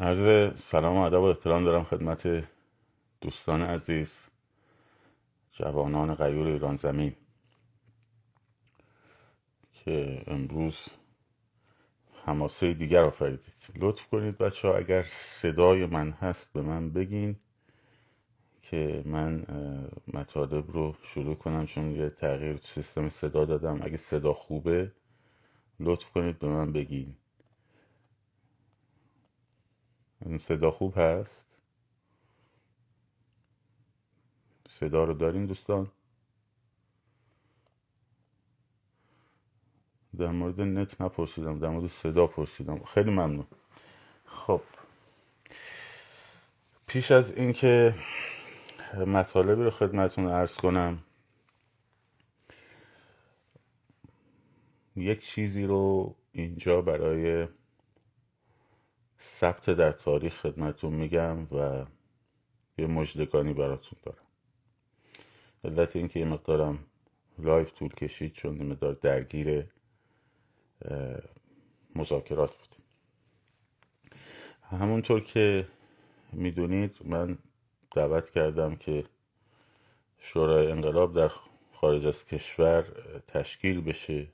عرض سلام و ادب و احترام دارم خدمت دوستان عزیز جوانان غیور ایران زمین. که امروز حماسه دیگر آفریدید. لطف کنید بچه ها اگر صدای من هست به من بگین که من مطالب رو شروع کنم چون یه تغییر سیستم صدا دادم. اگه صدا خوبه لطف کنید به من بگین این صدا خوب هست؟ صدا رو دارین دوستان؟ در مورد نت نپرسیدم در مورد صدا پرسیدم. خیلی ممنون. خب پیش از اینکه مطالبی رو خدمتون عرض کنم یک چیزی رو اینجا برای ثبت در تاریخ خدمتون میگم و یه مژدگانی براتون دارم. علت اینکه یه مقدارم لایف طول کشید چون یه مقدار درگیر مذاکرات بودیم. همونطور که می‌دونید من دعوت کردم که شورای انقلاب در خارج از کشور تشکیل بشه.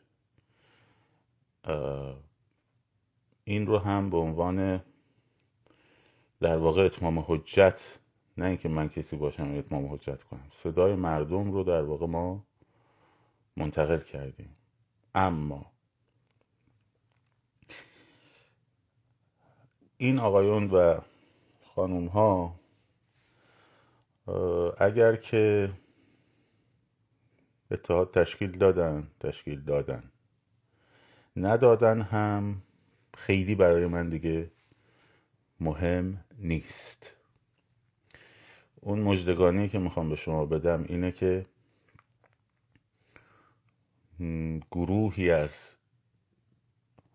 این رو هم به عنوان در واقع اتمام حجت نه اینکه من کسی باشم اتمام حجت کنم. صدای مردم رو در واقع ما منتقل کردیم. اما این آقایون و خانوم ها اگر که اتحاد تشکیل دادن تشکیل دادن. ندادن هم خیلی برای من دیگه مهم نیست. اون مجدگانی که می‌خوام به شما بدم اینه که گروهی از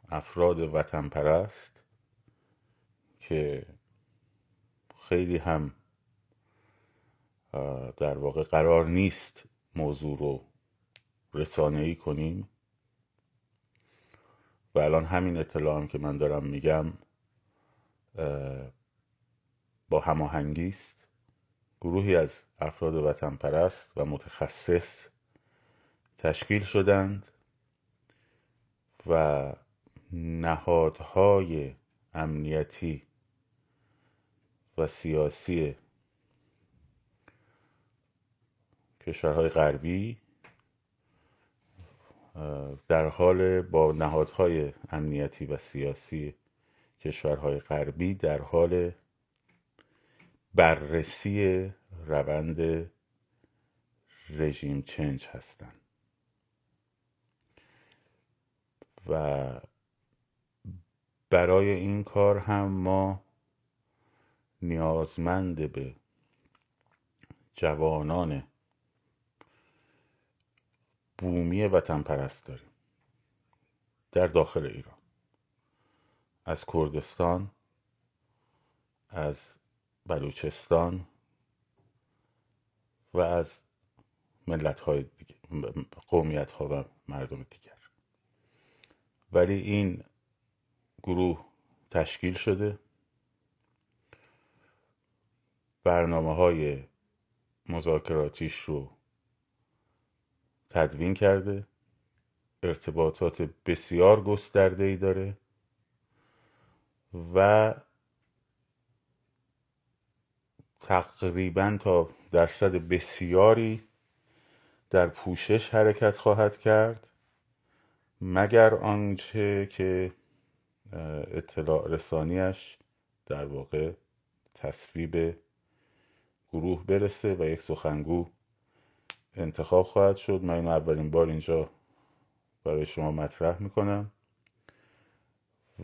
افراد وطن پرست که خیلی هم در واقع قرار نیست موضوع رو رسانه‌ای کنیم و الان همین اطلاع هم که من دارم میگم با هماهنگی است. گروهی از افراد وطن پرست و متخصص تشکیل شدند و نهادهای امنیتی و سیاسی کشورهای غربی در حال با نهادهای امنیتی و سیاسی کشورهای غربی در حال بررسی روند رژیم چنج هستند. و برای این کار هم ما نیازمند به جوانان بومی وطن پرست داریم. در داخل ایران. از کردستان از بلوچستان و از ملت های دیگه قومیت ها و مردم دیگر. ولی این گروه تشکیل شده. برنامه های مذاکراتیش رو تدوین کرده. ارتباطات بسیار گسترده ای داره. و تقریبا تا درصد بسیاری در پوشش حرکت خواهد کرد. مگر آنچه که اطلاع رسانیش در واقع تصویب گروه برسه و یک سخنگو انتخاب خواهد شد. من اینو اولین بار اینجا برای شما مطرح می‌کنم.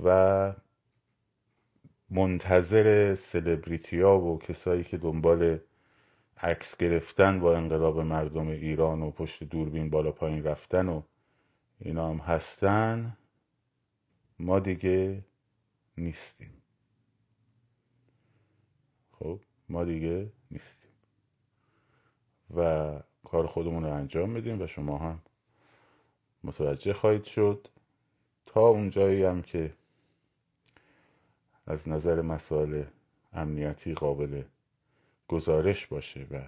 و منتظر سلبریتی ها و کسایی که دنبال عکس گرفتن با انقلاب مردم ایران و پشت دوربین بالا پایین رفتن و اینا هم هستن ما دیگه نیستیم. خب ما دیگه نیستیم. و کار خودمون رو انجام میدیم و شما هم متوجه خواهید شد. تا اونجایی هم که از نظر مسائل امنیتی قابل گزارش باشه و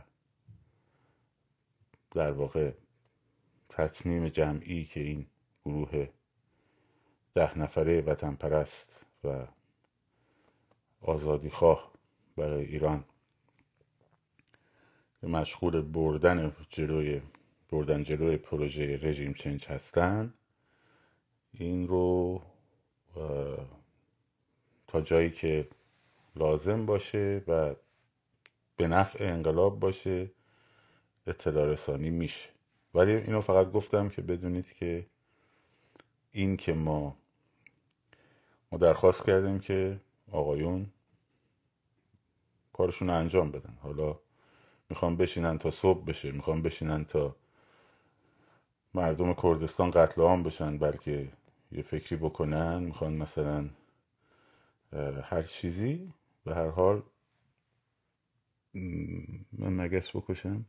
در واقع تصمیم جمعی که این گروه ده نفره وطن پرست و آزادی خواه برای ایران مشغول بردن جلوی بردن جلوی پروژه رژیم چنج هستن. این رو تا جایی که لازم باشه و به نفع انقلاب باشه اطلاع رسانی میشه. ولی اینو فقط گفتم که بدونید که این که ما ما درخواست کردیم که آقایون کارشون انجام بدن. حالا می‌خوام بشینن تا صبح بشه می‌خوام بشینن تا مردم کردستان قتل عام بشن بلکه یه فکری بکنن می‌خوان مثلا هر چیزی به هر حال من مگس بکشم.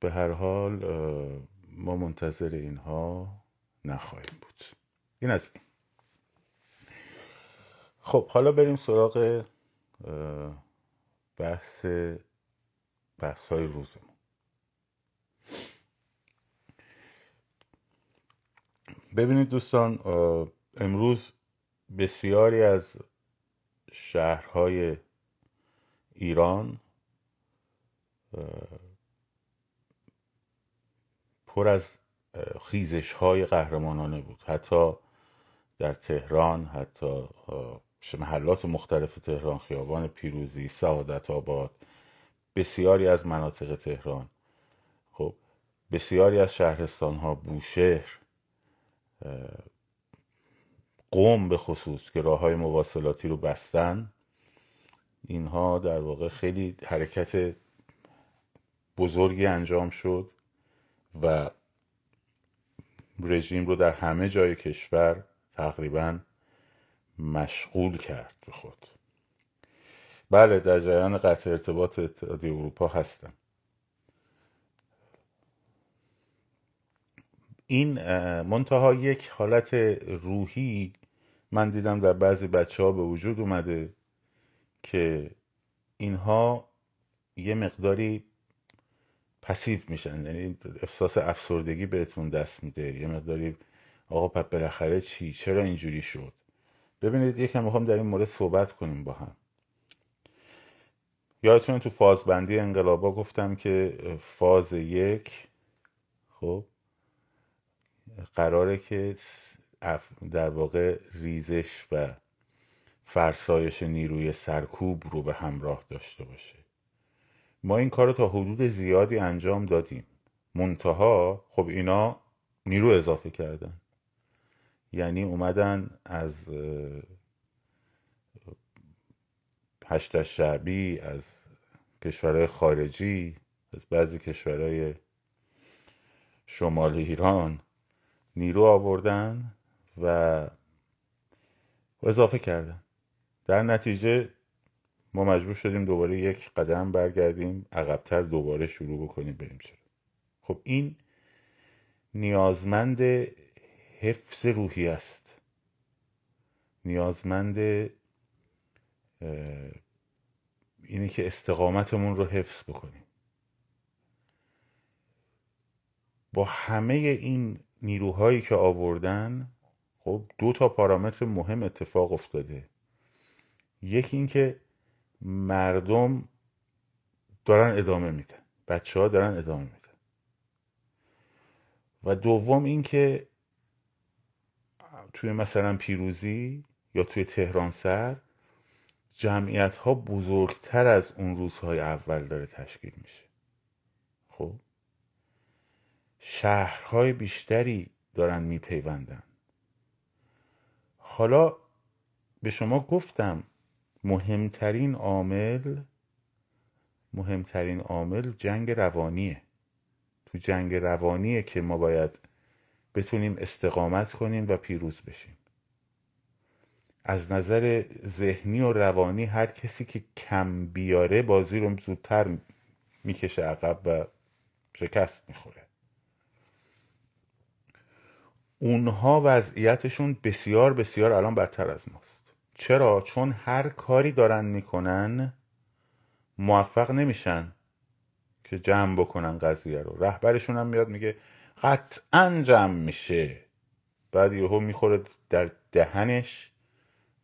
به هر حال ما منتظر اینها نخواهیم بود. این از این. خب حالا بریم سراغ بحث بحث های روزمون. ببینید دوستان امروز بسیاری از شهرهای ایران پر از خیزش های قهرمانانه بود. حتی در تهران حتی محلات مختلف تهران خیابان پیروزی سعادت آباد بسیاری از مناطق تهران خب بسیاری از شهرستان ها بوشهر قوم به خصوص که راه های مواصلاتی رو بستن اینها در واقع خیلی حرکت بزرگی انجام شد و رژیم رو در همه جای کشور تقریبا مشغول کرد به خود. بله در جریان قطع ارتباط اتحادیه اروپا هستم. این منتها یک حالت روحی من دیدم در بعضی بچه ها به وجود اومده که اینها یه مقداری پسیو میشن. یعنی احساس افسردگی بهتون دست میده. یه مقداری آقا پس بالاخره چی؟ چرا اینجوری شد؟ ببینید یکم می‌خوام در این مورد صحبت کنیم با هم. یادتونه تو فاز بندی انقلابا گفتم که فاز یک خب قراره که در واقع ریزش و فرسایش نیروی سرکوب رو به همراه داشته باشه. ما این کار رو تا حدود زیادی انجام دادیم. منتها خب اینا نیرو اضافه کردن. یعنی اومدن از هشت شعبی از کشورهای خارجی از بعضی کشورهای شمال ایران نیرو آوردن و اضافه کردن. در نتیجه ما مجبور شدیم دوباره یک قدم برگردیم عقبتر دوباره شروع بکنیم بریم چرا. خب این نیازمند حفظ روحی است. نیازمند اینه که استقامتمون رو حفظ بکنیم. با همه این نیروهایی که آوردن خب دو تا پارامتر مهم اتفاق افتاده. یکی اینکه مردم دارن ادامه میدن. بچه ها دارن ادامه میدن. و دوم اینکه توی مثلا پیروزی یا توی تهران سر جمعیت ها بزرگتر از اون روزهای اول داره تشکیل میشه. خب؟ شهرهای بیشتری دارن میپیوندن. حالا به شما گفتم مهمترین عامل مهمترین عامل جنگ روانیه. تو جنگ روانیه که ما باید بتونیم استقامت کنیم و پیروز بشیم. از نظر ذهنی و روانی هر کسی که کم بیاره بازی رو زودتر می‌کشه عقب و شکست می‌خوره. اونها وضعیتشون بسیار بسیار الان بدتر از ماست. چرا؟ چون هر کاری دارن می‌کنن موفق نمیشن که جمع بکنن قضیه رو. رهبرشون هم میاد میگه قطعا جمع میشه. بعد یهو می‌خوره در دهنش.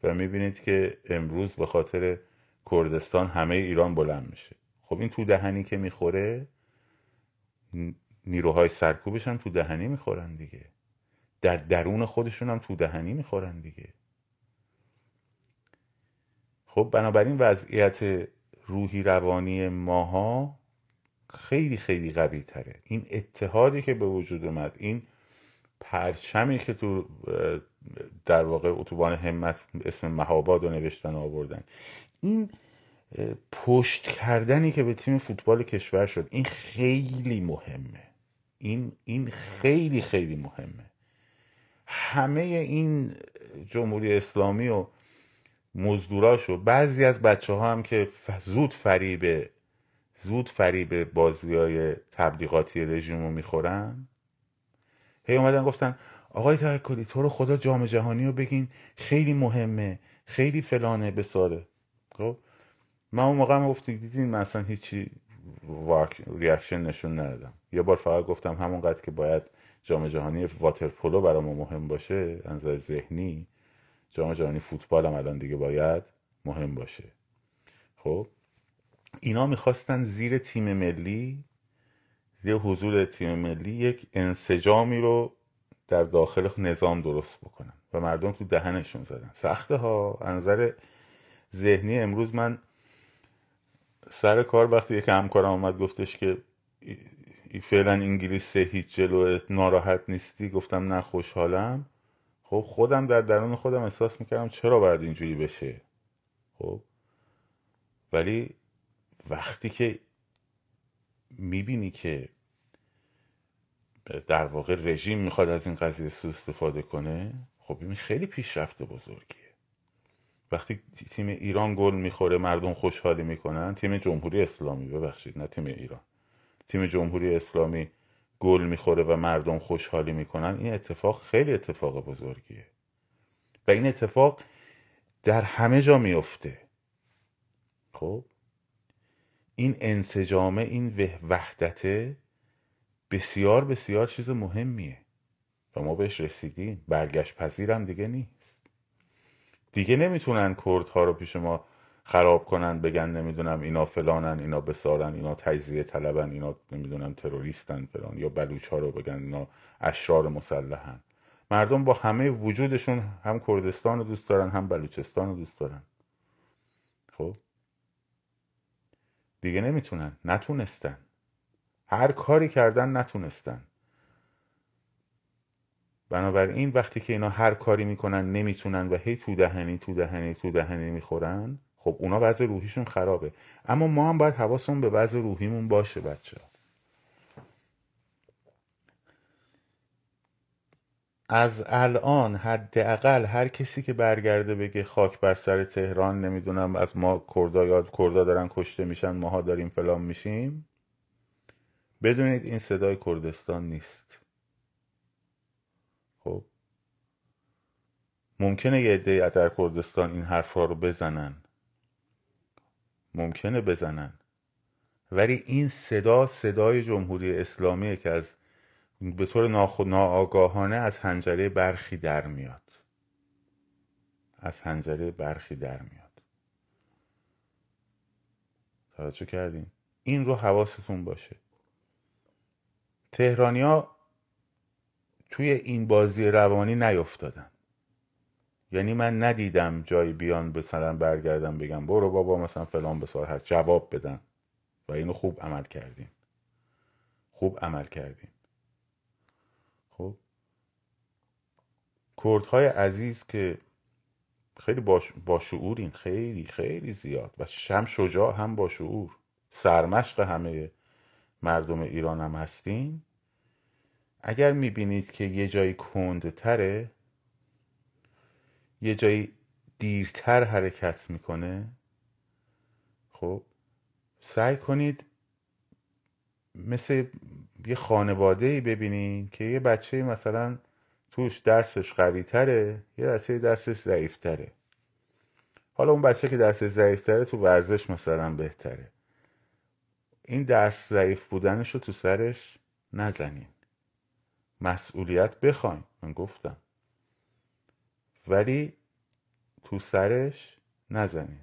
و می‌بینید که امروز به خاطر کردستان همه ایران بلند میشه. خب این تو دهنی که می‌خوره نیروهای سرکوبش هم تو دهنی می‌خورن دیگه. در درون خودشون هم تو دهنی می‌خورن دیگه. خب بنابراین وضعیت روحی روانی ماها خیلی خیلی قوی تره. این اتحادی که به وجود اومد این پرچمی که تو در واقع اتوبان همت اسم مهاباد رو نوشتن آوردن. این پشت کردنی که به تیم فوتبال کشور شد این خیلی مهمه. این این خیلی خیلی مهمه. همه این جمهوری اسلامی و مزدوراشو بعضی از بچه ها هم که زود فریب زود فریب بازی های تبلیغاتی رژیم رو می‌خورن هی اومدن گفتن آقای توکلی تو رو خدا جام جهانی رو بگین خیلی مهمه خیلی فلانه بساره. خب؟ من اون موقع هم گفتم دیدین من اصلا هیچی ریاکشن نشون ندادم. یه بار فقط گفتم همونقدر که باید جام جهانی واتر پولو برای ما مهم باشه از ذهنی جام جهانی فوتبال هم الان دیگه باید مهم باشه. خب؟ اینا می‌خواستن زیر تیم ملی زیر حضور تیم ملی یک انسجامی رو در داخل نظام درست بکنن. و مردم تو دهنشون زدن. سخته ها. نظر ذهنی امروز من سر کار وقتی یک همکارم اومد گفتش که فعلا انگلیس هیچ جلو ناراحت نیستی؟ گفتم نه خوشحالم. خب خودم در درون خودم احساس می‌کردم چرا باید اینجوری بشه؟ خب. ولی وقتی که می‌بینی که در واقع رژیم می‌خواد از این قضیه سو استفاده کنه خب این خیلی پیشرفت بزرگیه. وقتی تیم ایران گل می‌خوره مردم خوشحالی می‌کنن تیم جمهوری اسلامی ببخشید نه تیم ایران. تیم جمهوری اسلامی گل می‌خوره و مردم خوشحالی می‌کنن این اتفاق خیلی اتفاق بزرگیه. و این اتفاق در همه جا میفته خب؟ این انسجامه این وحدته بسیار بسیار چیز مهمیه. و ما بهش رسیدیم. برگشت پذیرم دیگه نیست. دیگه نمی‌تونن کردها رو پیش ما خراب کنن بگن نمی‌دونم اینا فلانن اینا بسارن اینا تجزیه طلبن اینا نمی‌دونم تروریستن فلان یا بلوچ ها رو بگن اینا اشرار مسلحن. مردم با همه وجودشون هم کردستان رو دوست دارن هم بلوچستان رو دوست دارن. خب؟ دیگه نمی‌تونن. نتونستن. هر کاری کردن نتونستن. بنابراین وقتی که اینا هر کاری می‌کنن نمی‌تونن و هی تو دهنی تو دهنی تو دهنی می‌خورن خب اونا وضع روحیشون خرابه. اما ما هم باید حواسمون به وضع روحیمون باشه بچه. از الان حداقل هر کسی که برگرده بگه خاک بر سر تهران نمی‌دونم از ما کردا یاد کردا دارن کشته میشن ماها داریم فلان میشیم. بدونید این صدای کردستان نیست. خب. ممکنه یه عده در کردستان این حرفها رو بزنن. ممکنه بزنن. ولی این صدا صدای جمهوری اسلامیه که از به طور ناآگاهانه از هنجره برخی در میاد. از هنجره برخی در میاد. توجه کردین؟ این رو حواستون باشه. تهرانیا توی این بازی روانی نیفتادن. یعنی من ندیدم جایی بیان مثلا برگردم بگم برو بابا مثلا فلان بسار هست جواب بدن. و اینو خوب عمل کردیم. خوب عمل کردیم. خب؟ کردهای عزیز که خیلی با شعورین. خیلی خیلی زیاد. و شم شجاع هم با شعور. سرمشق همه مردم ایران هم هستین اگر می‌بینید که یه جایی کندتره یه جایی دیرتر حرکت می‌کنه خب سعی کنید مثل یه خانواده ای ببینید که یه بچه مثلا توش درسش قوی تره یه بچه درسش ضعیف حالا اون بچه که دست ضعیفتره تو ورزش مثلا بهتره. این درس ضعیف بودنش رو تو سرش نزنین. مسئولیت بخواین من گفتم. ولی تو سرش نزنین.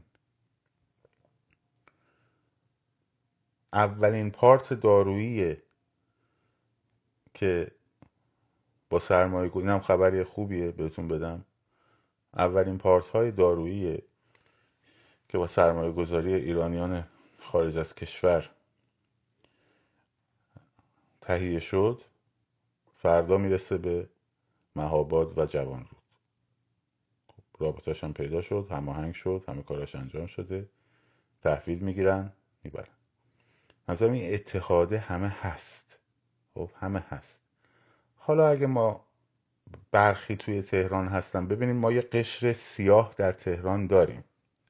اولین پارت دارویی که با سرمایه گذاری اینم خبری خوبیه بهتون بدم. اولین پارت های دارویی که با سرمایه گذاری ایرانیان خارج از کشور تهیه شد فردا می‌رسه به مهاباد و جوان رود. خب رابطهش هم پیدا شد هماهنگ شد همه کاراش انجام شده. تحویل می‌گیرن می‌برن. از این اتحاده همه هست. خب همه هست. حالا اگه ما برخی توی تهران هستن ببینیم ما یه قشر سیاه در تهران داریم.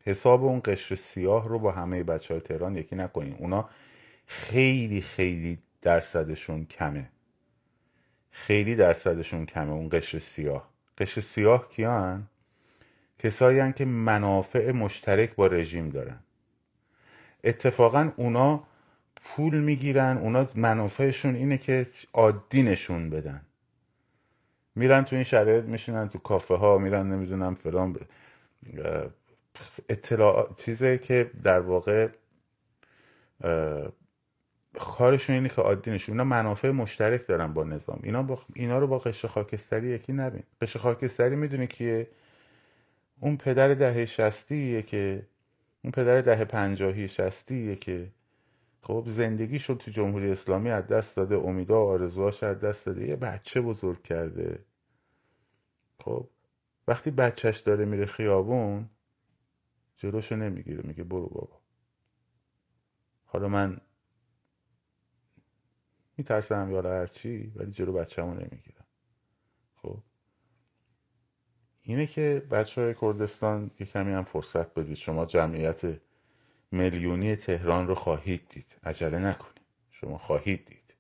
حساب اون قشر سیاه رو با همه بچه های تهران یکی نکنیم اونا خیلی خیلی درصدشون کمه. خیلی درصدشون کمه اون قشر سیاه. قشر سیاه کیان؟ کسایی که منافع مشترک با رژیم دارن. اتفاقا اونا پول می‌گیرن اونا منافعشون اینه که عادی نشون بدن. میرن تو این شرایط میشینن تو کافه ها میرن نمی‌دونم فلان اطلاع چیزه که در واقع کارشون اینه که عادی نشون اینا منافع مشترک دارن با نظام. اینا, با... اینا رو با قشر خاکستری یکی نبین. قشر خاکستری می‌دونه که اون پدر دهه شستیه که اون پدر دهه پنجاهی شستیه که خب زندگی شد تو جمهوری اسلامی از دست داده امیدا و آرزوهاش از دست داده. یه بچه بزرگ کرده. خب وقتی بچهش داره میره خیابون جلوشو نمی‌گیره میگه برو بابا. حالا من میترسم یا هرچی ولی جلو بچه‌مو نمی‌گیرم. خب. اینه که بچه های کردستان یه کمی هم فرصت بدید. شما جمعیت میلیونی تهران رو خواهید دید. عجله نکنید. شما خواهید دید.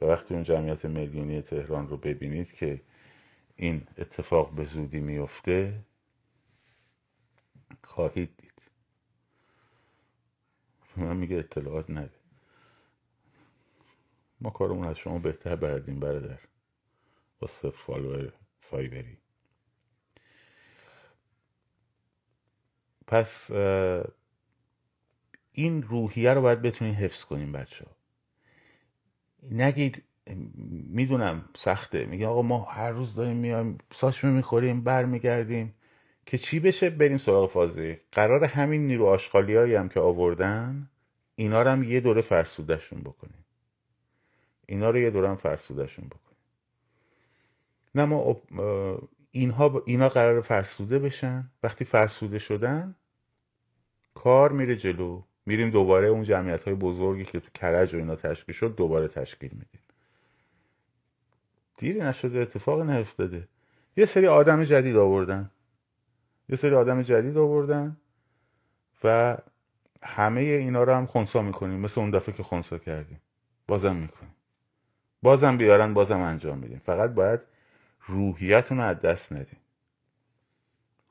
و وقتی اون جمعیت میلیونی تهران رو ببینید که این اتفاق به زودی میفته خواهید دید. من میگه اطلاعات نده. ما کارمون از شما بهتر بردیم برادر. با صفر فالوور سایبری. پس این روحیه رو باید بتونین حفظ کنیم بچه نگید می‌دونم سخته. میگه آقا ما هر روز داریم میایم ساشمه می‌خوریم برمیگردیم. که چی بشه؟ بریم سراغ فازی قرار همین نیرو آشغالی هم که آوردن اینا رو هم یه دوره فرسودشون بکنیم اینا رو یه دوره هم فرسودشون بکنیم. نه ما اینها اینا قرار فرسوده بشن. وقتی فرسوده شدن کار میره جلو. میریم دوباره اون جمعیت های بزرگی که تو کرج و اینا تشکیل شد دوباره تشکیل میدیم. دیری نشده اتفاق نیفتاده. یه سری آدم جدید آوردن. یه سری آدم جدید آوردن و همه اینا رو هم خونسا می‌کنیم. مثل اون دفعه که خونسا کردیم. بازم می‌کنیم. بازم بیارن بازم انجام میدیم. فقط باید روحیتون رو از دست ندیم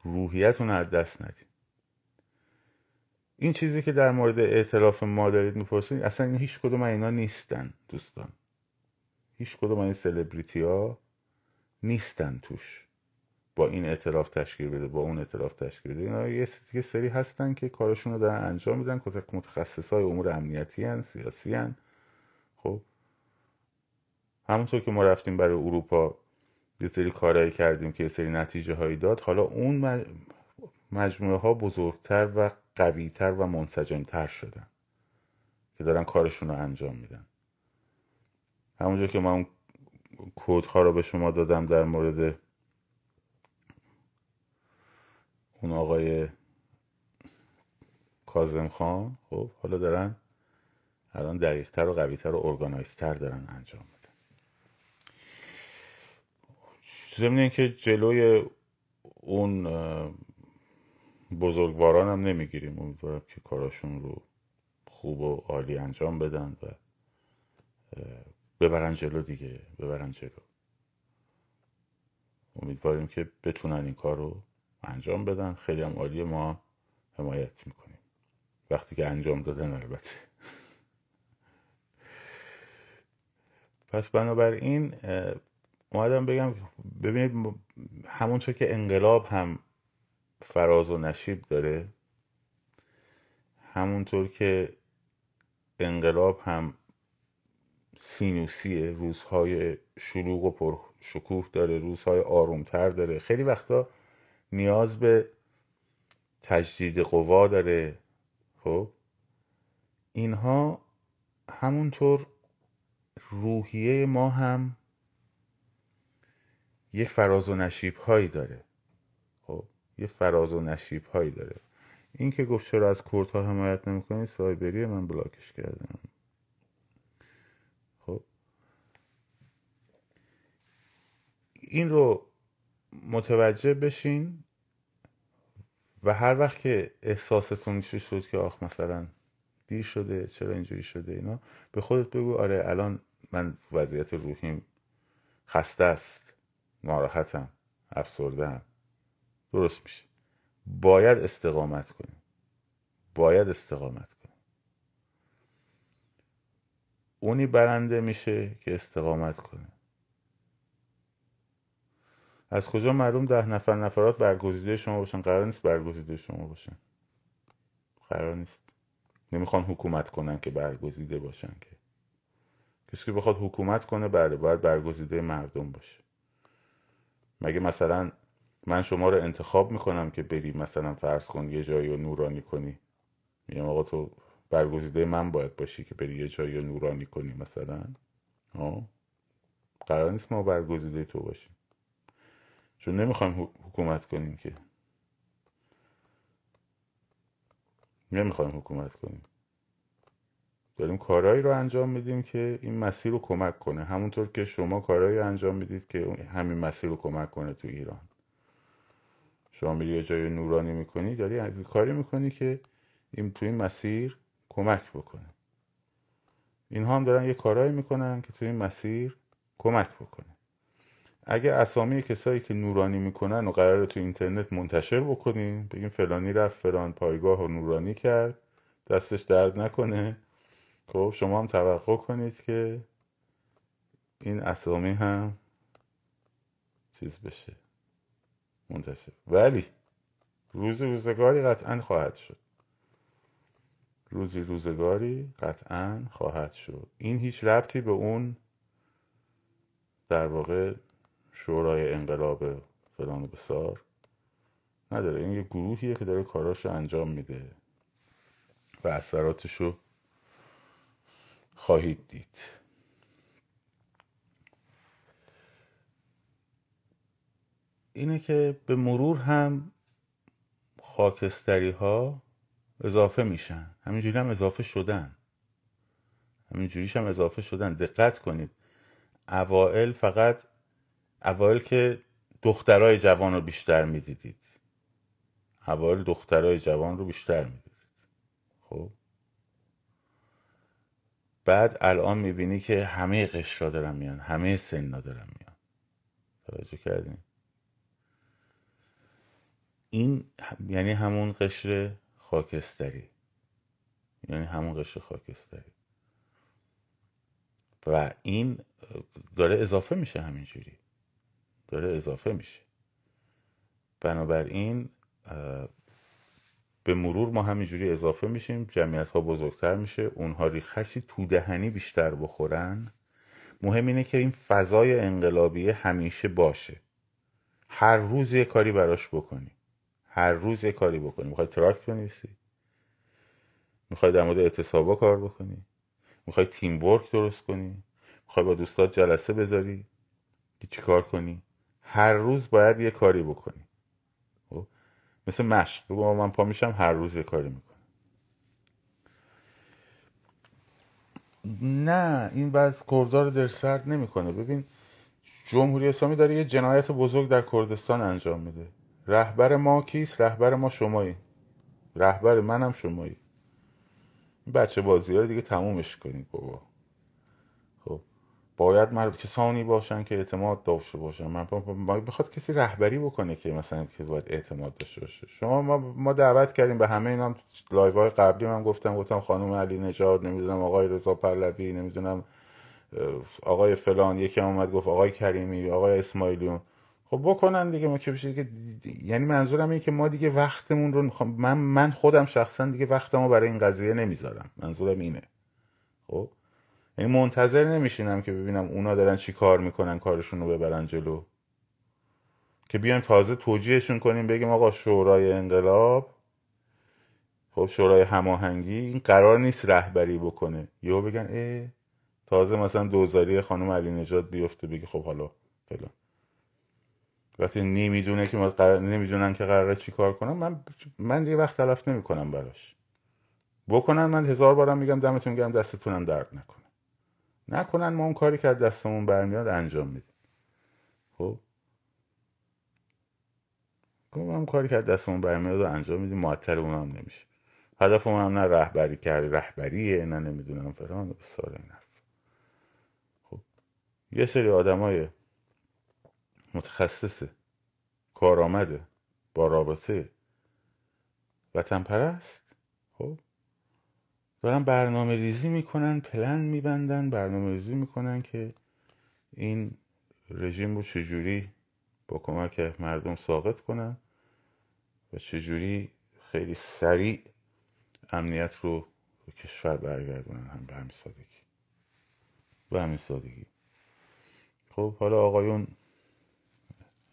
روحیتون رو از دست ندیم این چیزی که در مورد اعتلاف ما دارید می‌پرسید اصلا این هیچ کدوم اینا نیستن دوستان. هیچ کدوم این سلبریتی ها نیستن توش. با این اعتلاف تشکیل بده با اون اعتلاف تشکیل بده. اینا یه سری هستن که کارشون رو دارن انجام میدن. متخصص های امور امنیتی هن سیاسی هن. خب همونطور که ما رفتیم برای اروپا یه سری کارهایی کردیم که یه سری نتیجه هایی داد. حالا اون مجموعه ها بزرگتر و قویتر و منسجمتر شدن که دارن کارشون رو انجام میدن. همونجور که من اون کودها رو به شما دادم در مورد اون آقای کازم خان خب حالا دارن الان دقیقتر و قویتر و ارگانایزتر دارن انجام میدن ضمن که جلوی اون بزرگواران هم نمی‌گیریم. امیدوارم که کاراشون رو خوب و عالی انجام بدن و ببرن جلو دیگه ببرن جلو. امیدواریم که بتونن این کار رو انجام بدن. خیلی هم عالی ما حمایت می‌کنیم. وقتی که انجام دادن البته. پس بنابراین اومدم بگم ببینید همونطور که انقلاب هم فراز و نشیب داره همونطور که انقلاب هم سینوسیه روزهای شلوغ و پر شکوه داره روزهای آرومتر داره. خیلی وقتا نیاز به تجدید قوا داره. خب؟ اینها همونطور روحیه ما هم یه فراز و نشیب هایی داره. خب یه فراز و نشیب هایی داره. این که گفت چرا از کورت ها حمایت نمی‌کنی سایبری من بلاکش کردم. خب. این رو متوجه بشین و هر وقت که احساستون میشه شد که آخ مثلا دیر شده چرا اینجوری شده اینا به خودت بگو آره الان من وضعیت روحیم خسته است. ناراحتم. افسردهم درست میشه. باید استقامت کنیم. باید استقامت کنیم. اونی برنده میشه که استقامت کنه. از کجا معلوم ده نفر نفرات برگزیده شما باشن؟ قرار نیست برگزیده شما باشن. قرار نیست. نمی‌خوان حکومت کنن که برگزیده باشن که. کسی که بخواد حکومت کنه بله باید برگزیده مردم باشه. مگه مثلا من شما رو انتخاب می‌کنم که بری مثلا فرض کن یه جایی رو نورانی کنی؟ میگم آقا تو برگزیده من باید باشی که بری یه جایی رو نورانی کنی مثلا؟ ها قرار نیست ما برگزیده تو باشیم. چون نمی‌خوایم حکومت کنیم که. نمی‌خوایم حکومت کنیم. داریم کارهایی رو انجام میدیم که این مسیر رو کمک کنه. همونطور که شما کارهایی انجام می‌دید که همین مسیر رو کمک کنه تو ایران. شما میری یه جای نورانی می‌کنی داری کاری می‌کنی که این تو این مسیر کمک بکنه. اینها هم دارن یه کارهایی می‌کنن که تو این مسیر کمک بکنه. اگه اسامی کسایی که نورانی می‌کنن و قرار تو اینترنت منتشر بکنیم بگیم فلانی رفت فلان پایگاه و نورانی کرد دستش درد نکنه. خب شما هم توقع کنید که این اسامی هم چیز بشه منتشر. ولی روزی روزگاری قطعا خواهد شد. روزی روزگاری قطعا خواهد شد. این هیچ ربطی به اون در واقع شورای انقلاب فلان و بسار نداره. این یه گروهیه که داره کاراشو انجام میده و اثراتشو خواهید دید. اینه که به مرور هم خاکستری ها اضافه میشن. همینجوری هم اضافه شدن. همینجوریش هم اضافه شدن. دقت کنید. اوائل فقط اوائل که دخترای جوان رو بیشتر می‌دیدید. اوائل دخترای جوان رو بیشتر می‌دیدید. خب؟ بعد الان می‌بینی که همه قشرا دارن میان همه سنا دارن میان. توجه کردین؟ این یعنی همون قشر خاکستری. یعنی همون قشر خاکستری. و این داره اضافه میشه همینجوری. داره اضافه میشه. بنابراین به مرور ما همینجوری اضافه میشیم. جمعیت ها بزرگتر میشه. اونها ریخشی تو دهنی بیشتر بخورن. مهم اینه که این فضای انقلابی همیشه باشه. هر روز یه کاری براش بکنی هر روز یه کاری بکنی می‌خوای تراکت بنویسی. می‌خوای در مورد اعتصابا کار بکنی. می‌خوای تیم ورک درست کنی. می‌خوای با دوستات جلسه بذاری. چی کار کنی؟ هر روز باید یه کاری بکنی؟ مثل مشق. بگو من پا میشم هر روز یه کاری می‌کنم. نه این بعض کردار در سرد نمی‌کنه. ببین جمهوری اسلامی داره یه جنایت بزرگ در کردستان انجام میده. رهبر ما کیست؟ رهبر ما شمایی. رهبر منم شمایی. این بچه بازی ها دیگه تمومش کنید بابا. باید مرد کسانی باشن که اعتماد داشته باشن. من بخواد کسی رهبری بکنه که مثلا که باید اعتماد داشته باشه. شما ما, ما دعوت کردیم به همه اینا. live های قبلی من گفتم گفتم خانم علی نژاد نمی‌دونم آقای رضا پهلوی نمی‌دونم آقای فلان یکی اومد گفت آقای کریمی آقای اسماعیلیون خب بکنن دیگه ما که که یعنی منظورم اینه که ما دیگه وقتمون رو من من خودم شخصا دیگه وقتمو برای این قضیه نمی‌ذارم. منظورم اینه. خب؟ یعنی منتظر نمیشینم که ببینم اونا دارن چی کار می‌کنن کارشون رو ببرن جلو. که بیایم تازه توجیهشون کنیم بگیم آقا شورای انقلاب خب شورای هماهنگی این قرار نیست رهبری بکنه. یهو بگن اه تازه مثلا دوزاری خانم علی نجات بیفته بگی خب حالا فلان. وقتی نمی‌دونه که نمی‌دونن که قراره چی کار کنم من من دیگه وقت تلف نمی‌کنم براش. بکنن من هزار بارم میگم دمتون گرم دستتونم درد نکنه. نکنن ما اون کاری که از دستمون برمیاد انجام میدیم. خب؟ ما اون کاری که از دستمون برمیاد رو انجام میدیم معطل اون هم نمیشه. هدف هم نه رهبری کردی رهبریه نه نمی‌دونم فلان و بسار این خب؟ یه سری آدمای متخصص کارآمده با رابطه وطن پرست دارن برنامه ریزی می‌کنن پلن میبندن برنامه ریزی می‌کنن که این رژیم رو چجوری با کمک مردم ساقط کنن و چجوری خیلی سریع امنیت رو به کشور برگردونن هم به همین سادگی. به همین سادگی. خب حالا آقایون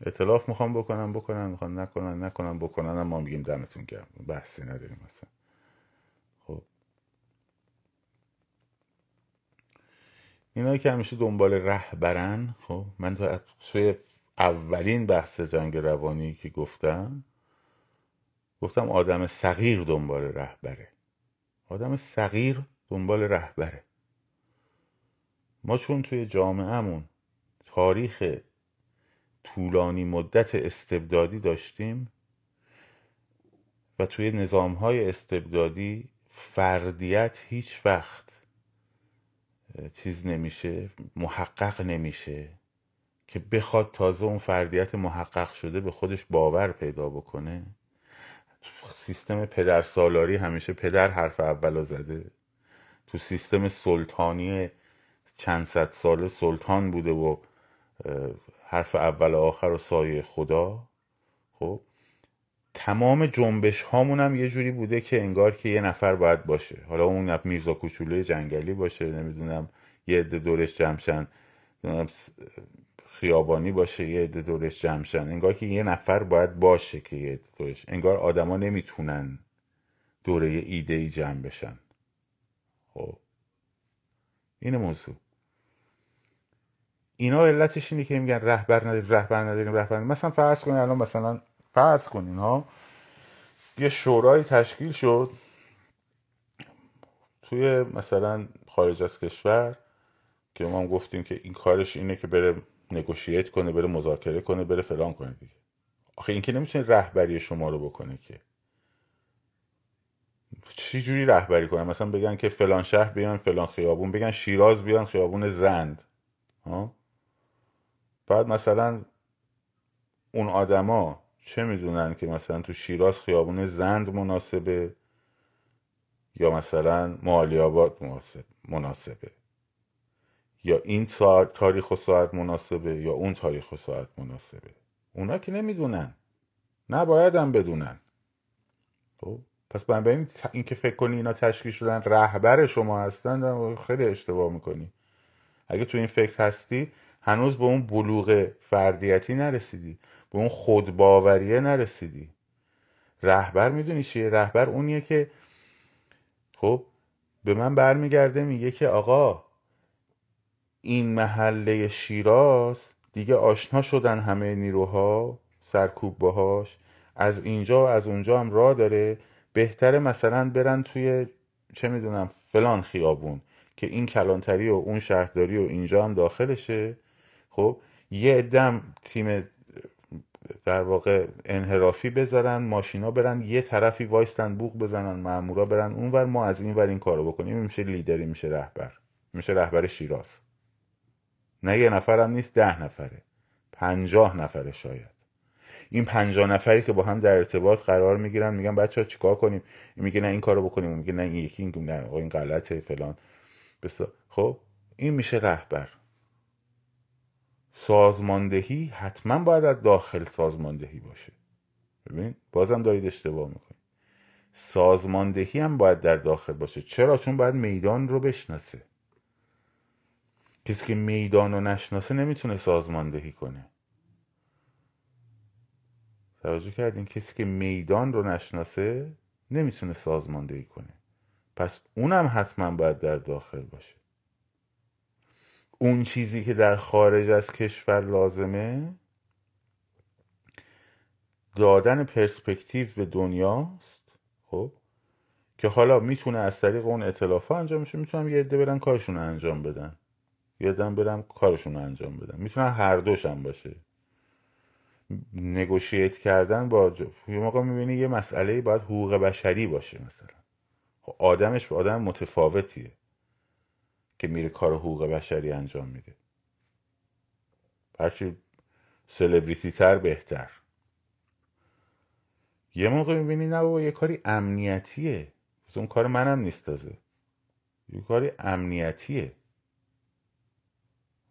اطلاف می‌خوام بکنم بکنن می‌خوان نکنن نکنن بکنن ما میگیم دمتون گرم. بحثی نداریم مثلا اینایی که همیشه دنبال رهبرن خب من توی اولین بحث جنگ روانی که گفتم گفتم آدم صغیر دنبال رهبره. آدم صغیر دنبال رهبره. ما چون توی جامعهمون تاریخ طولانی مدت استبدادی داشتیم و توی نظام های استبدادی فردیت هیچ وقت چیز نمیشه محقق نمیشه که بخواد تازه اون فردیت محقق شده به خودش باور پیدا بکنه. سیستم پدر سالاری همیشه پدر حرف اول زده. تو سیستم سلطانی چند صد ساله سلطان بوده و حرف اول و آخر و سایه خدا. خب تمام جنبش هامون هم یه جوری بوده که انگار که یه نفر باید باشه. حالا اون میرزا کوچولوی جنگلی باشه نمی‌دونم یه عده دورش جمشن خیابانی باشه یه عده دورش جمشن. انگار که یه نفر باید باشه که یه عده دورش. انگار آدما نمی‌تونن دوره ایده ای جمع بشن. خب. این موضوع. اینا علتش اینه که میگن رهبر نداریم رهبر نداریم رهبر مثلا فرض کنین الان مثلا فرض کنین ها یه شورای تشکیل شد. توی مثلا خارج از کشور که ما هم گفتیم که این کارش اینه که بره نگوشیت کنه بره مذاکره کنه بره فلان کنه دیگه. آخه این که نمی‌تونه رهبری شما رو بکنه که. چی جوری رهبری کنه مثلا بگن که فلان شهر بیان فلان خیابون بگن شیراز بیان خیابون زند. ها؟ بعد مثلا اون آدما چه می‌دونن که مثلا تو شیراز خیابون زند مناسبه یا مثلا معالی آباد مناسبه؟ یا این تاریخ و ساعت مناسبه یا اون تاریخ و ساعت مناسبه؟ اونا که نمی‌دونن. نباید هم بدونن. خب پس بنابراین این که فکر کنی اینا تشکیل شدن رهبر شما هستن خیلی اشتباه می‌کنی. اگه تو این فکر هستی هنوز به اون بلوغ فردیتی نرسیدی. به اون خودباوریه نرسیدی. رهبر می‌دونی چیه؟ رهبر اونیه که خب به من برمیگرده میگه که آقا این محله شیراز دیگه آشنا شدن همه نیروها سرکوب باهاش از اینجا و از اونجا هم راه داره. بهتره مثلا برن توی چه می‌دونم فلان خیابون که این کلانتری و اون شهرداری و اینجا هم داخلشه. خب یه دم تیم در واقع انحرافی بذارن ماشینا برن یه طرفی وایستن بوق بزنن مامورا برن اونور ما از این ور این کارو بکنیم. میشه لیدری میشه رهبر. میشه رهبر شیراز. نه یه نفرم نیست ده نفره. پنجاه نفره شاید. این پنجاه نفری که با هم در ارتباط قرار می‌گیرن میگن بچه ها چیکار کنیم؟ میگه نه این کارو بکنیم. میگه نه این یکی این نه این غلطه فلان. بسا. خب این میشه رهبر. سازماندهی حتما باید از داخل سازماندهی باشه. ببین بازم دارید اشتباه می‌کنید. سازماندهی هم باید در داخل باشه. چرا؟ چون باید میدان رو بشناسه. کسی که میدان رو نشناسه نمی‌تونه سازماندهی کنه. توجه کردین کسی که میدان رو نشناسه نمی‌تونه سازماندهی کنه. پس اونم حتما باید در داخل باشه. اون چیزی که در خارج از کشور لازمه؟ دادن پرسپکتیو به دنیاست خب؟ که حالا می‌تونه از طریق اون اطلاف انجام میشه می‌تونم یه عده برن کارشون رو انجام بدن. یه عده برن کارشون رو انجام بدن. می‌تونن هر دوش هم باشه. نگوشیت کردن با یه موقع می‌بینی یه مسئله باید حقوق بشری باشه مثلا. خب آدمش به آدم متفاوتیه. که میره کار حقوق بشری انجام میده. هرچی سلبریتی تر بهتر. یه موقع می‌بینی نه بابا یه کاری امنیتیه. اون کار منم نیست تازه. یه کاری امنیتیه.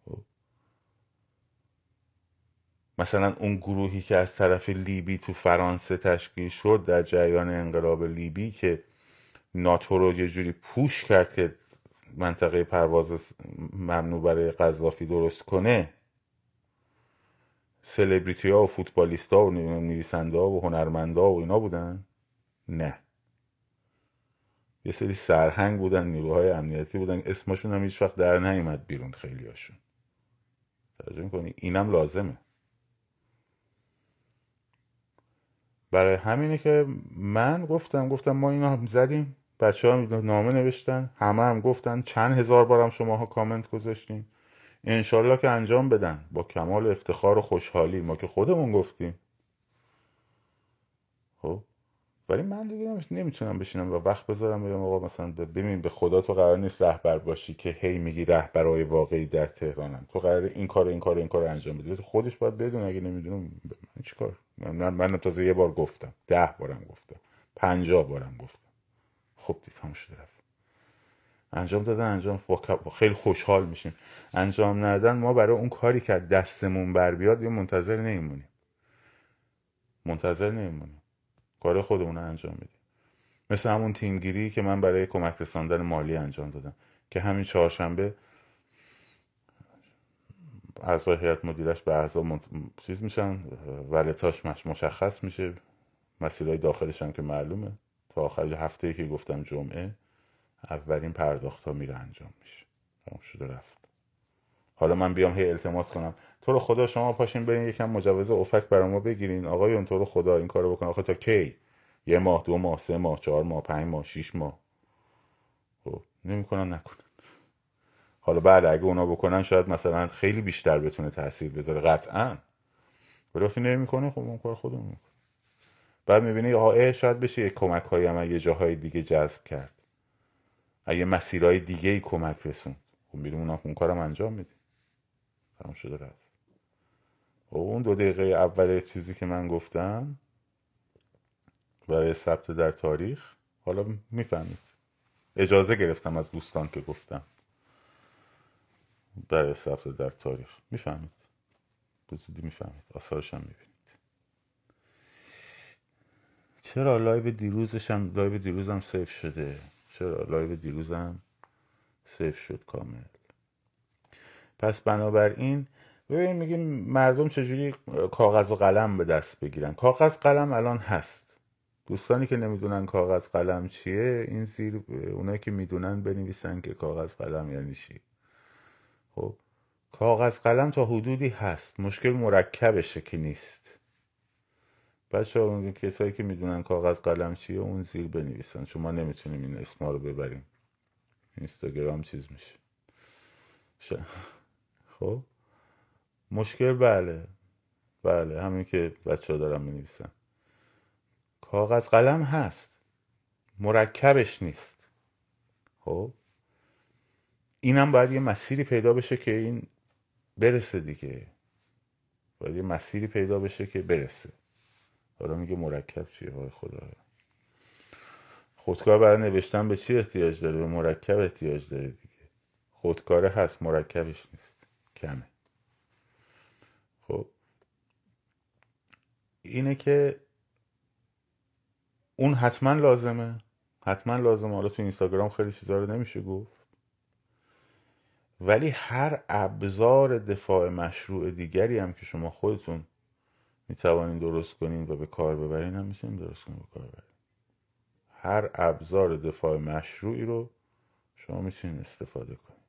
خب. مثلا اون گروهی که از طرف لیبی تو فرانسه تشکیل شد در جریان انقلاب لیبی که ناتو رو یه جوری پوش کرد که منطقه پرواز ممنوع برای قذافی درست کنه سلبریتی ها و فوتبالیست ها و نویسنده ها و هنرمنده ها و اینا بودن؟ نه. یه سری سرهنگ بودن نیروهای امنیتی بودن. اسمشون هم هیچ وقت در نیومد بیرون خیلی هاشون توجه می‌کنی؟ اینم لازمه. برای همینه که من گفتم گفتم ما اینا زدیم. بچه ها نامه نوشتن همه هم گفتن چند هزار بارم شماها کامنت گذاشتیم. انشالله که انجام بدن. با کمال افتخار و خوشحالی. ما که خودمون گفتیم. خب. ولی من دیگه نمی‌تونم بشینم و وقت بذارم بگم آقا مثلا ببین به خدا تو قرار نیست رهبر باشی که هی میگی رهبرای واقعی در تهرانم تو قرار این کار این کار این کار انجام بدی. تو خودش باید بدون اگه نمی‌دونم من چیکار؟ من من تازه یه بار گفتم. ده بارم گفتم. پنجاه بارم گفتم. خب تمام شده رفت. انجام دادن انجام خیلی خوشحال میشیم. انجام ندادن ما برای اون کاری که دستمون بر بیاد یه منتظر نمیمونیم. منتظر نمیمونیم. کار خودمون رو انجام میدیم. مثل همون تیمگیری که من برای کمک رساندن مالی انجام دادم. که همین چهارشنبه اعضای هیئت مدیرش به اعضا چیز میشن ولتاش مشخص میشه. مسیرهای داخلش هم که معلومه. تا آخر هفته که گفتم جمعه اولین پرداخت ها میره انجام میشه. تمام شده رفت. حالا من بیام هی التماس کنم. تو رو خدا شما پاشین برین یکم مجوز افک برای ما بگیرین. آقایون تو رو خدا این کارو بکن. آخه تا کی؟ یه ماه دو ماه سه ماه چهار ماه پنج ماه شیش ماه. خب نمی‌کنن نکنن. حالا بعد اگه اونا بکنن شاید مثلا خیلی بیشتر بتونه تاثیر بذاره. قطعا. ولی وقتی نمی‌کنه خب اون کار خودمون می‌کنه. بعد می‌بینی آقا شاید بشه یه کمک هایی هم یه جاهای دیگه جذب کرد. اگه مسیرهای دیگه ای کمک رسون خب میریم اونا اون کارم انجام میدیم تمام شده رفت. خب اون دو دقیقه اول چیزی که من گفتم برای ثبت در تاریخ حالا می‌فهمید. اجازه گرفتم از دوستان که گفتم. برای ثبت در تاریخ. می‌فهمید. به زودی می‌فهمید. آثارش هم می‌بینید. چرا live دیروزشم live دیروزم save شده؟ چرا live دیروزم save شد کامل؟ پس بنابراین ببین میگیم مردم چجوری کاغذ و قلم به دست بگیرن؟ کاغذ قلم الان هست. دوستانی که نمی‌دونن کاغذ قلم چیه این زیر اونایی که می‌دونن بنویسن که کاغذ قلم یعنی چی. خب کاغذ قلم تا حدودی هست. مشکل مرکبشه که نیست. بچه ها کسایی که می‌دونن کاغذ قلم چیه اون زیر بنویسن. چون ما نمی‌تونیم این اسما رو ببریم. اینستاگرام چیز میشه. خب؟ مشکل بله. بله همین که بچه ها دارن بنویسن کاغذ قلم هست. مرکبش نیست. خب؟ اینم باید یه مسیری پیدا بشه که این برسه دیگه. باید یه مسیری پیدا بشه که برسه. حالا میگه مرکب چیه؟ وای خدا خودکار برای نوشتن به چی احتیاج داره؟ به مرکب احتیاج داره دیگه. خودکاره هست مرکبش نیست. کمه. خب. اینه که اون حتما لازمه. حتما لازمه. حالا تو اینستاگرام خیلی چیزا رو نمیشه گفت. ولی هر ابزار دفاع مشروع دیگری هم که شما خودتون می‌توانین درست کنین و به کار ببرین هم می‌تونین درست کنین به کار ببرین هر ابزار دفاع مشروعی رو شما می‌تونین استفاده کنین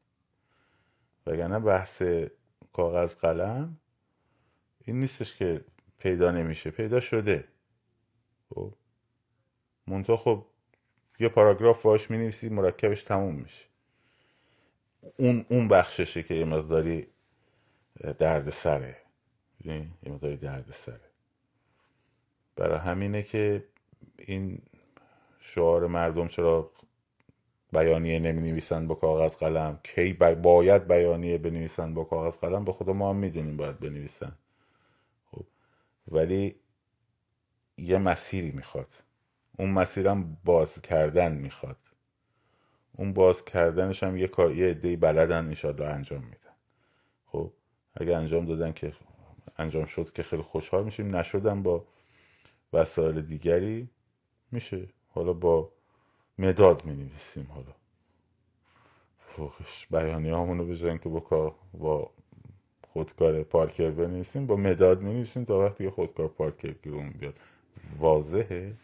وگرنه بحث کاغذ قلم این نیستش که پیدا نمیشه. پیدا شده. خب؟ منتها خب یه پاراگراف باش می‌نویسی مرکبش تموم میشه. اون اون بخششه که یه مقداری درد سره. یه مقداری درد سره برای همینه که این شعار مردم چرا بیانیه نمی نویسن با کاغذ قلم؟ کی باید بیانیه بنویسن با کاغذ قلم؟ به خدا ما هم می‌دونیم باید بنویسن. خب ولی یه مسیری می‌خواد. اون مسیرم باز کردن می‌خواد. اون باز کردنش هم یه کار یه عده‌ای بلدن انشالله انجام میدن. خب اگه انجام دادن که انجام شد که خیلی خوشحال میشیم. نشدن با وسایل دیگری. میشه. حالا با مداد می نویسیم حالا. فوقش بیانی همونو بزنیم که با با خودکار پارکر بنویسیم. با مداد می نویسیم تا وقتی خودکار پارکر گیرون بیاد. واضحه.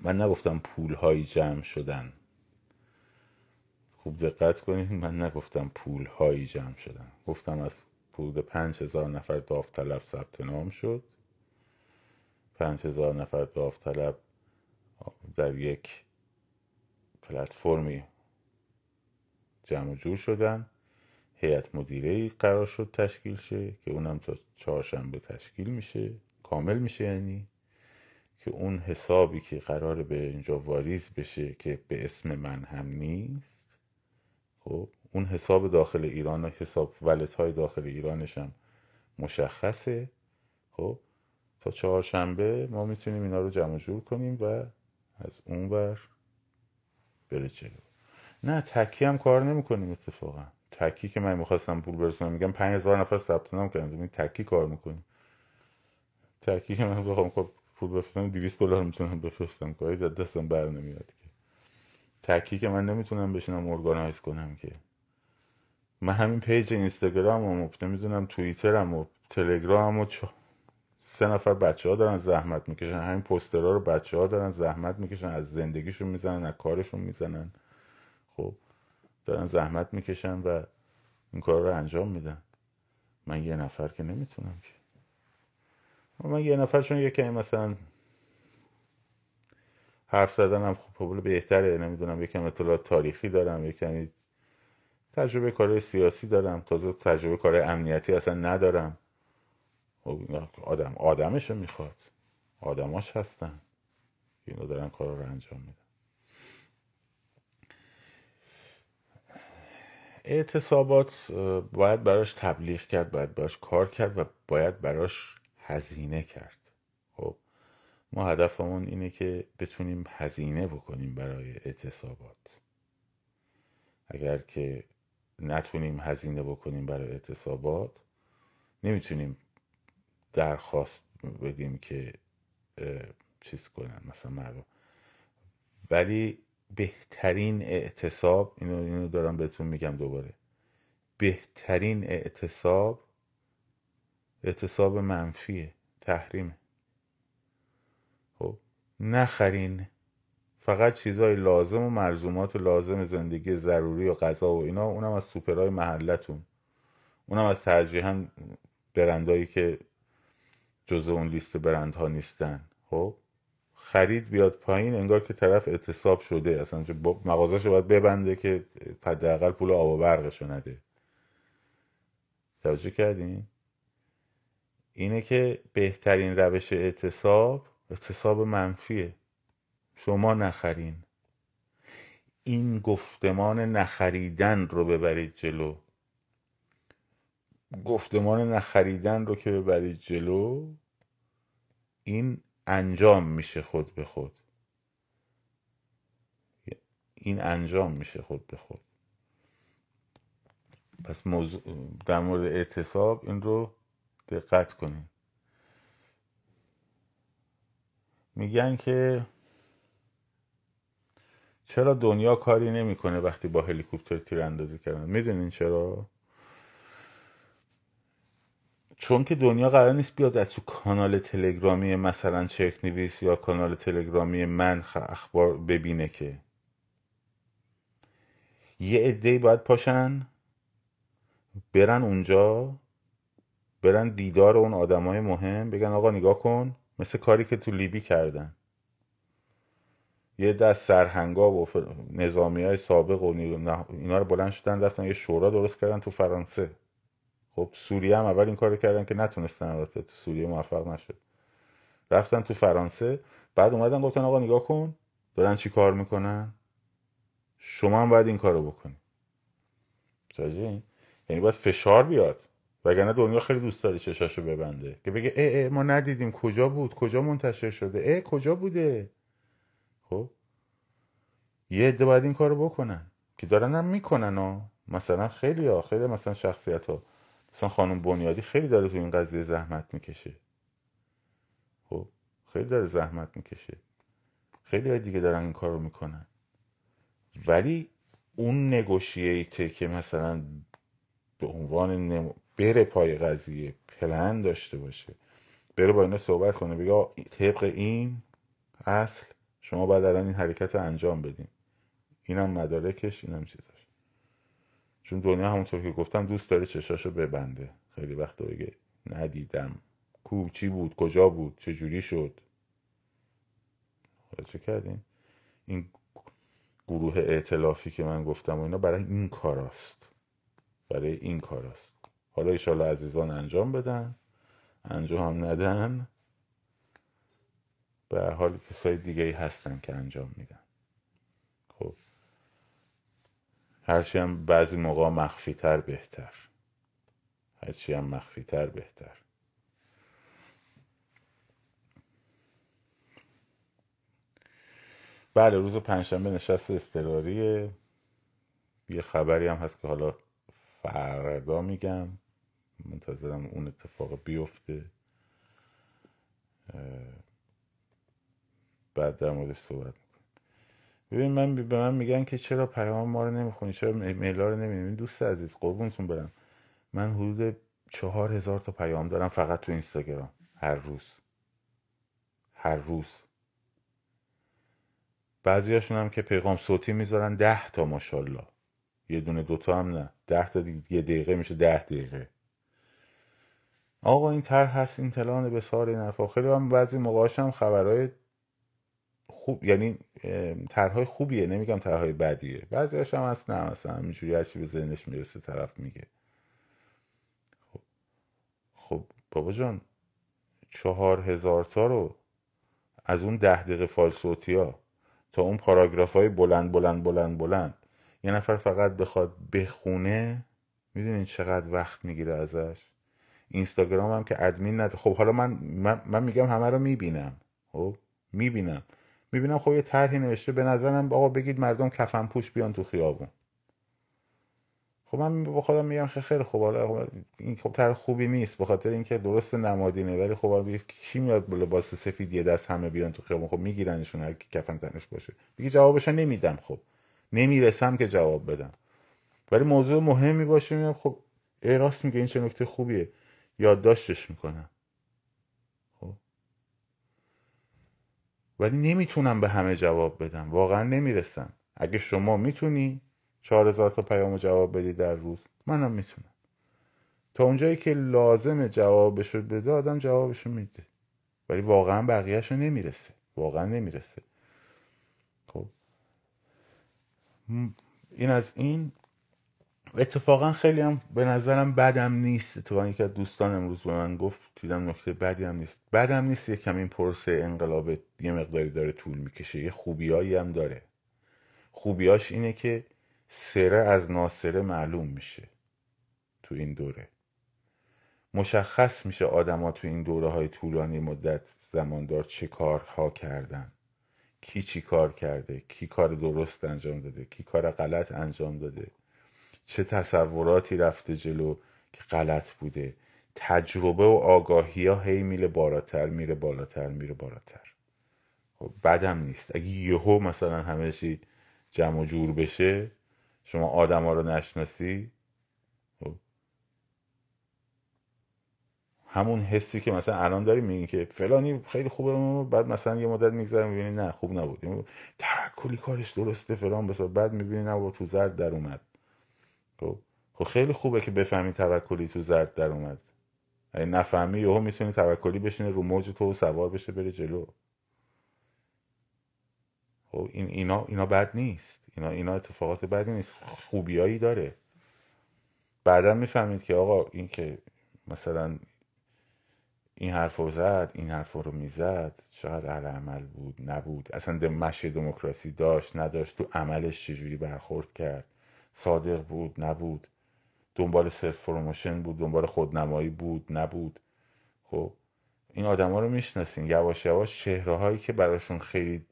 من نگفتم پول هایی جمع شدن. خوب دقت کنید من نگفتم پول هایی جمع شدن. گفتم از حدود پنج هزار نفر داوطلب ثبت نام شد. پنج هزار نفر داوطلب در یک پلتفرمی جمع جور شدن. هیئت مدیره قرار شد تشکیل شه که اونم تا چهارشنبه تشکیل میشه. کامل میشه یعنی که اون حسابی که قرار به اینجا واریز بشه که به اسم من هم نیست خب اون حساب داخل ایران و حساب ولت های داخل ایرانش هم مشخصه. خب تا چهارشنبه ما می‌تونیم اینا رو جمع جور کنیم و از اون بر بره جلو. نه تکی هم کار نمی‌کنیم اتفاقا. تکی که من می‌خواستم پول برسونم میگم پنج هزار نفر ثبت نام کردم این تکی کار می‌کنیم. تکی که من بخوام خب پول بفرستم 200 دلار می‌تونم بفرستم. کاری دستم بر نمیاد که. تکی که من نمی‌تونم بشینم organize کنم که. من همین page اینستاگرام و نمی‌دونم توییترم و تلگرام و سه نفر بچه ها دارن زحمت می‌کشن. همین پسترها رو بچه ها دارن زحمت می‌کشن. از زندگیشون می‌زنن از کارشون می‌زنن. خب دارن زحمت می‌کشن و این کار رو انجام میدن. من یه نفر که نمی‌تونم که. من یه نفر چون یه کمی مثلا حرف زدنم خب بهتره. نمی‌دونم یکم اطلاعات تاریخی دارم یکمی تجربه کار سیاسی دارم. تازه تجربه کار امنیتی اصلا ندارم. خب آدم آدمشو می‌خواد. آدماش هستن. اینو دارن کار رو انجام میدن. اعتصابات باید براش تبلیغ کرد باید براش کار کرد و باید براش هزینه کرد. ما هدفمون اینه که بتونیم هزینه بکنیم برای اعتصابات. اگر که نتونیم هزینه بکنیم برای اعتصابات نمی‌تونیم درخواست بدیم که چیز کنن مثلا مردم. ولی بهترین اعتصاب اینو, اینو دارم بهتون میگم دوباره. بهترین اعتصاب اعتصاب منفیه تحریمه. نخرین. فقط چیزهای لازم و مرزومات لازم زندگی ضروری و غذا و اینا اونم از سوپرهای محلتون. اونم از ترجیحاً برندهایی که جزء اون لیست برندها نیستن. خب؟ خرید بیاد پایین انگار که طرف اعتصاب شده اصلا مغازش رو باید ببنده که حداقل پول آب و برقشو نده. توجه کردین؟ اینه که بهترین روش اعتصاب اعتصاب منفیه. شما نخرین. این گفتمان نخریدن رو ببرید جلو. گفتمان نخریدن رو که ببرید جلو این انجام میشه خود به خود. این انجام میشه خود به خود. پس موضوع در مورد اعتصاب این رو دقت کنین. میگن که چرا دنیا کاری نمی‌کنه وقتی با هلیکوپتر تیراندازی کردن؟ می‌دونین چرا؟ چون که دنیا قرار نیست بیاد از تو کانال تلگرامی مثلا چرک نویس یا کانال تلگرامی من اخبار ببینه که. یه عده باید پاشن برن اونجا برن دیدار اون آدمای مهم بگن آقا نگاه کن. مثل کاری که تو لیبی کردن. یه دست سرهنگا و نظامی های سابق و اینا رو بلند شدن رفتن یه شورا درست کردن تو فرانسه. خب سوریه هم اول این کار کردن که نتونستن البته تو سوریه موفق نشد. رفتن تو فرانسه بعد اومدن گفتن آقا نگاه کن دارن چی کار می‌کنن؟ شما هم باید این کارو بکنی. این یعنی باید فشار بیاد. وگرنه دنیا خیلی دوست داره چشاشو ببنده. که بگه اه اه ما ندیدیم کجا بود؟ کجا منتشر شده؟ اه کجا بوده؟ خب؟ یه عده باید این کارو بکنن. که دارن هم می‌کنن ها. مثلا خیلی ها خیلی مثلا شخصیت ها. مثلا خانم بنیادی خیلی داره تو این قضیه زحمت می‌کشه. خب؟ خیلی داره زحمت می‌کشه. خیلی های دیگه دارن این کارو می‌کنن. ولی اون نگوشییته که مثلا به عنوان نم... بره پای قضیه پلن داشته باشه. بره با اینا صحبت کنه بگه طبق این اصل شما باید الان این حرکت رو انجام بدین. اینم مدارکش اینم چیزاش. چون دنیا همونطور که گفتم دوست داره چشاشو ببنده. خیلی وقت بگه ندیدم. کو چی بود کجا بود چه جوری شد چه کردیم این گروه اعتلافی که من گفتم و اینا برای این کاراست. برای این کاراست. حالا ایشالا عزیزان انجام بدن. انجام هم ندن. به حال کسای دیگه ای هستن که انجام میدن. خب. هرچی هم بعضی موقع مخفی تر بهتر هرچی هم مخفی تر بهتر. بله روز پنجشنبه نشست استراریه یه خبری هم هست که حالا فردا میگم. منتظرم اون اتفاق بیفته. بعد در مورد صحبت ببین من به من میگن که چرا پیام ما رو نمی‌خونی؟ چرا میلا رو نمی‌بینی؟ دوست عزیز قربونتون برم. من حدود چهار هزار تا پیام دارم فقط تو اینستاگرام. هر روز. هر روز. بعضیاشون هم که پیغام صوتی می‌ذارن ده تا ماشاءالله. یه دونه دوتا هم نه. ده تا دیگه یه دقیقه میشه ده دقیقه. آقا این تر هست این تلان به سار این خیلی هم بعضی موقعاش هم خبرهای خوب یعنی طرحهای خوبیه. نمیگم طرحهای بدیه. بعضیاش هم هست نه مثلا همینجوری هرچی به ذهنش می‌رسه طرف میگه. خب خب بابا جان چهار هزار تا رو از اون ده دقیقه فال صوتی ها تا اون پاراگراف های بلند بلند بلند بلند یه نفر فقط بخواد بخونه می‌دونین چقدر وقت می‌گیره ازش؟ اینستاگرام هم که ادمین ند خب حالا من, من, من میگم همه رو می‌بینم. خب می‌بینم. می‌بینم خب یه طرحی نوشته به نظرم آقا بگید مردم کفن پوش بیان تو خیابون. خب من با خودم میگم خیلی خوب. حالا این خب طرح خوبی نیست به خاطر اینکه درست نمادینه ولی خب کی میاد با لباس سفید یه دست همه بیان تو خیابون؟ خب میگیرنشون هر کی کفن تنش باشه. دیگه جوابش نمیدم. خب نمی‌رسم که جواب بدم. ولی موضوع مهمی باشه میگم خب راست میگه این چه نکته خوبیه. یادداشتش می‌کنم. خب. ولی نمی‌تونم به همه جواب بدم. واقعا نمی‌رسم. اگه شما می‌تونی چهار هزار تا پیام جواب بدی در روز منم می‌تونم. تا اونجایی که لازم جوابشو بده آدم جوابشو میده. ولی واقعا بقیهشو نمی‌رسه. واقعا نمی‌رسه. خب. این از این. اتفاقا خیلی هم به نظرم بدم نیست. اتفاقا یکی از دوستان امروز به من گفت دیدم نکته بدی هم نیست. بدم نیست یه کمی پرسه انقلاب یه مقداری داره طول می‌کشه. یه خوبیایی هم داره. خوبیاش اینه که سره از ناسره معلوم میشه تو این دوره. مشخص میشه آدما تو این دوره های طولانی مدت زماندار چه کارها کردن. کی چی کار کرده کی کار درست انجام داده کی کار غلط انجام داده. چه تصوراتی رفته جلو که غلط بوده. تجربه و آگاهی ها هی میره بالاتر میره بالاتر میره بالاتر. خب بدم نیست. اگه یهو مثلا همه چی جمع و جور بشه شما آدم ها رو نشناسی خب. همون حسی که مثلا الان داریم میگین که فلانی خیلی خوبه بعد مثلا یه مدت میگذره می‌بینی نه خوب نبود. توکلی کارش درسته فلان بسار. بعد می‌بینی نه تو زرد در اومد. خب. خب خیلی خوبه که بفهمی توکلی تو زرد در اومد. اگه نفهمی یهو می‌تونی توکلی بشینه رو موج تو سوار بشه بره جلو. خب این اینا اینا بد نیست. اینا اینا اتفاقات بدی نیست. خوبیایی داره. بعدا می‌فهمید که آقا این که مثلا این حرف رو زد این حرف رو می‌زد چقدر عمل بود نبود. اصلا مشی دموکراسی داشت نداشت تو عملش چجوری برخورد کرد. صادق بود نبود. دنبال self promotion بود دنبال خودنمایی بود نبود. خب این آدما رو می‌شناسین. یواش یواش چهره هایی که براشون خیلی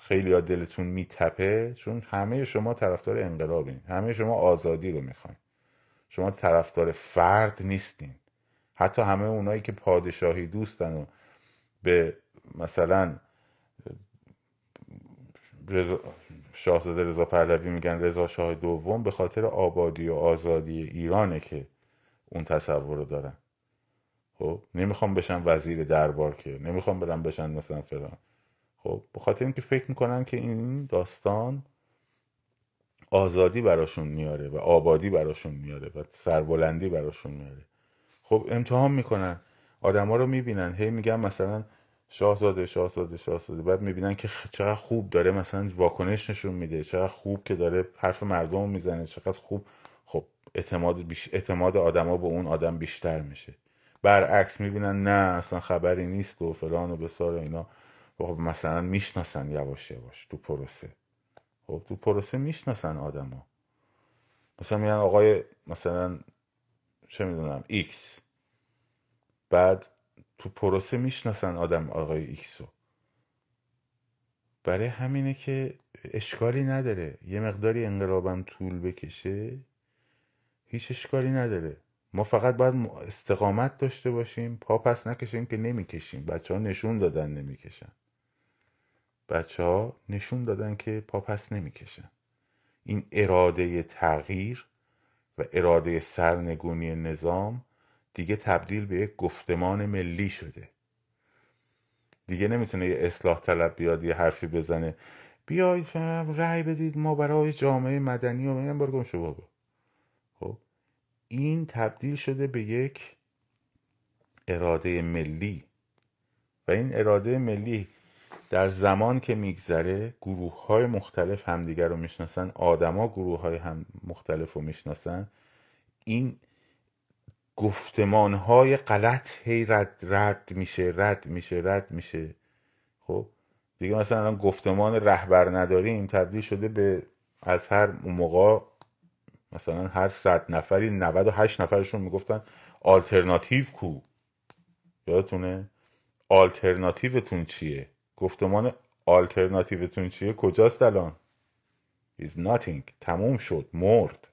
خیلی دلتون میتپه چون همه شما طرفدار انقلابین. همه شما آزادی رو می‌خواین. شما طرفدار فرد نیستین. حتی همه اونایی که پادشاهی دوستن و به مثلا شاهزاده رضا پهلوی میگن رضا شاه دوم به خاطر آبادی و آزادی ایرانه که اون تصور رو دارن. خب نمی‌خوام بشن وزیر دربار که نمی‌خوام برم بشن مثلا فلان. خب به خاطر اینکه فکر می‌کنن که این داستان آزادی براشون میاره و آبادی براشون میاره و سربلندی براشون میاره. خب امتحان می‌کنن. آدما رو می‌بینن. هی میگن مثلا شاهزاده شاهزاده شاهزاده. بعد می‌بینن که چقدر خوب داره مثلا واکنش نشون میده چقدر خوب که داره حرف مردم می‌زنه چقدر خوب. خب اعتماد بیش... اعتماد آدما به اون آدم بیشتر میشه. برعکس می‌بینن نه اصلا خبری نیست و فلان و بیسار اینا. خب مثلا می‌شناسن یواش یواش تو پروسه. خب تو پروسه می‌شناسن آدما. مثلا میگن آقای مثلا چه می‌دونم X. بعد تو پروسه می‌شناسن آدم آقای ایکسو. برای همینه که اشکالی نداره. یه مقداری انقلابم طول بکشه هیچ اشکالی نداره. ما فقط باید استقامت داشته باشیم پا پس نکشیم که نمی‌کشیم. بچه ها نشون دادن نمی‌کشن. بچه ها نشون دادن که پا پس نمی‌کشن. این اراده تغییر و اراده سرنگونی نظام دیگه تبدیل به یک گفتمان ملی شده. دیگه نمی‌تونه یه اصلاح طلب بیاد یه حرفی بزنه. بیاید رأی بدید ما برای جامعه مدنی و میگن برگم شو بابا خب این تبدیل شده به یک اراده ملی. و این اراده ملی در زمان که میگذره گروه های مختلف همدیگر رو می‌شناسن آدما گروه های هم مختلف رو می‌شناسن. این گفتمان های غلط هی رد, رد میشه رد میشه رد میشه. خب دیگه مثلا گفتمان رهبر نداریم تبدیل شده به از هر موقع مثلا هر صد نفری 98 نفرشون می‌گفتن آلترناتیو کو. یادتونه؟ آلترناتیوتون چیه؟ گفتمان آلترناتیوتون چیه؟ کجاست الان؟ Is nothing. تموم شد. مرد.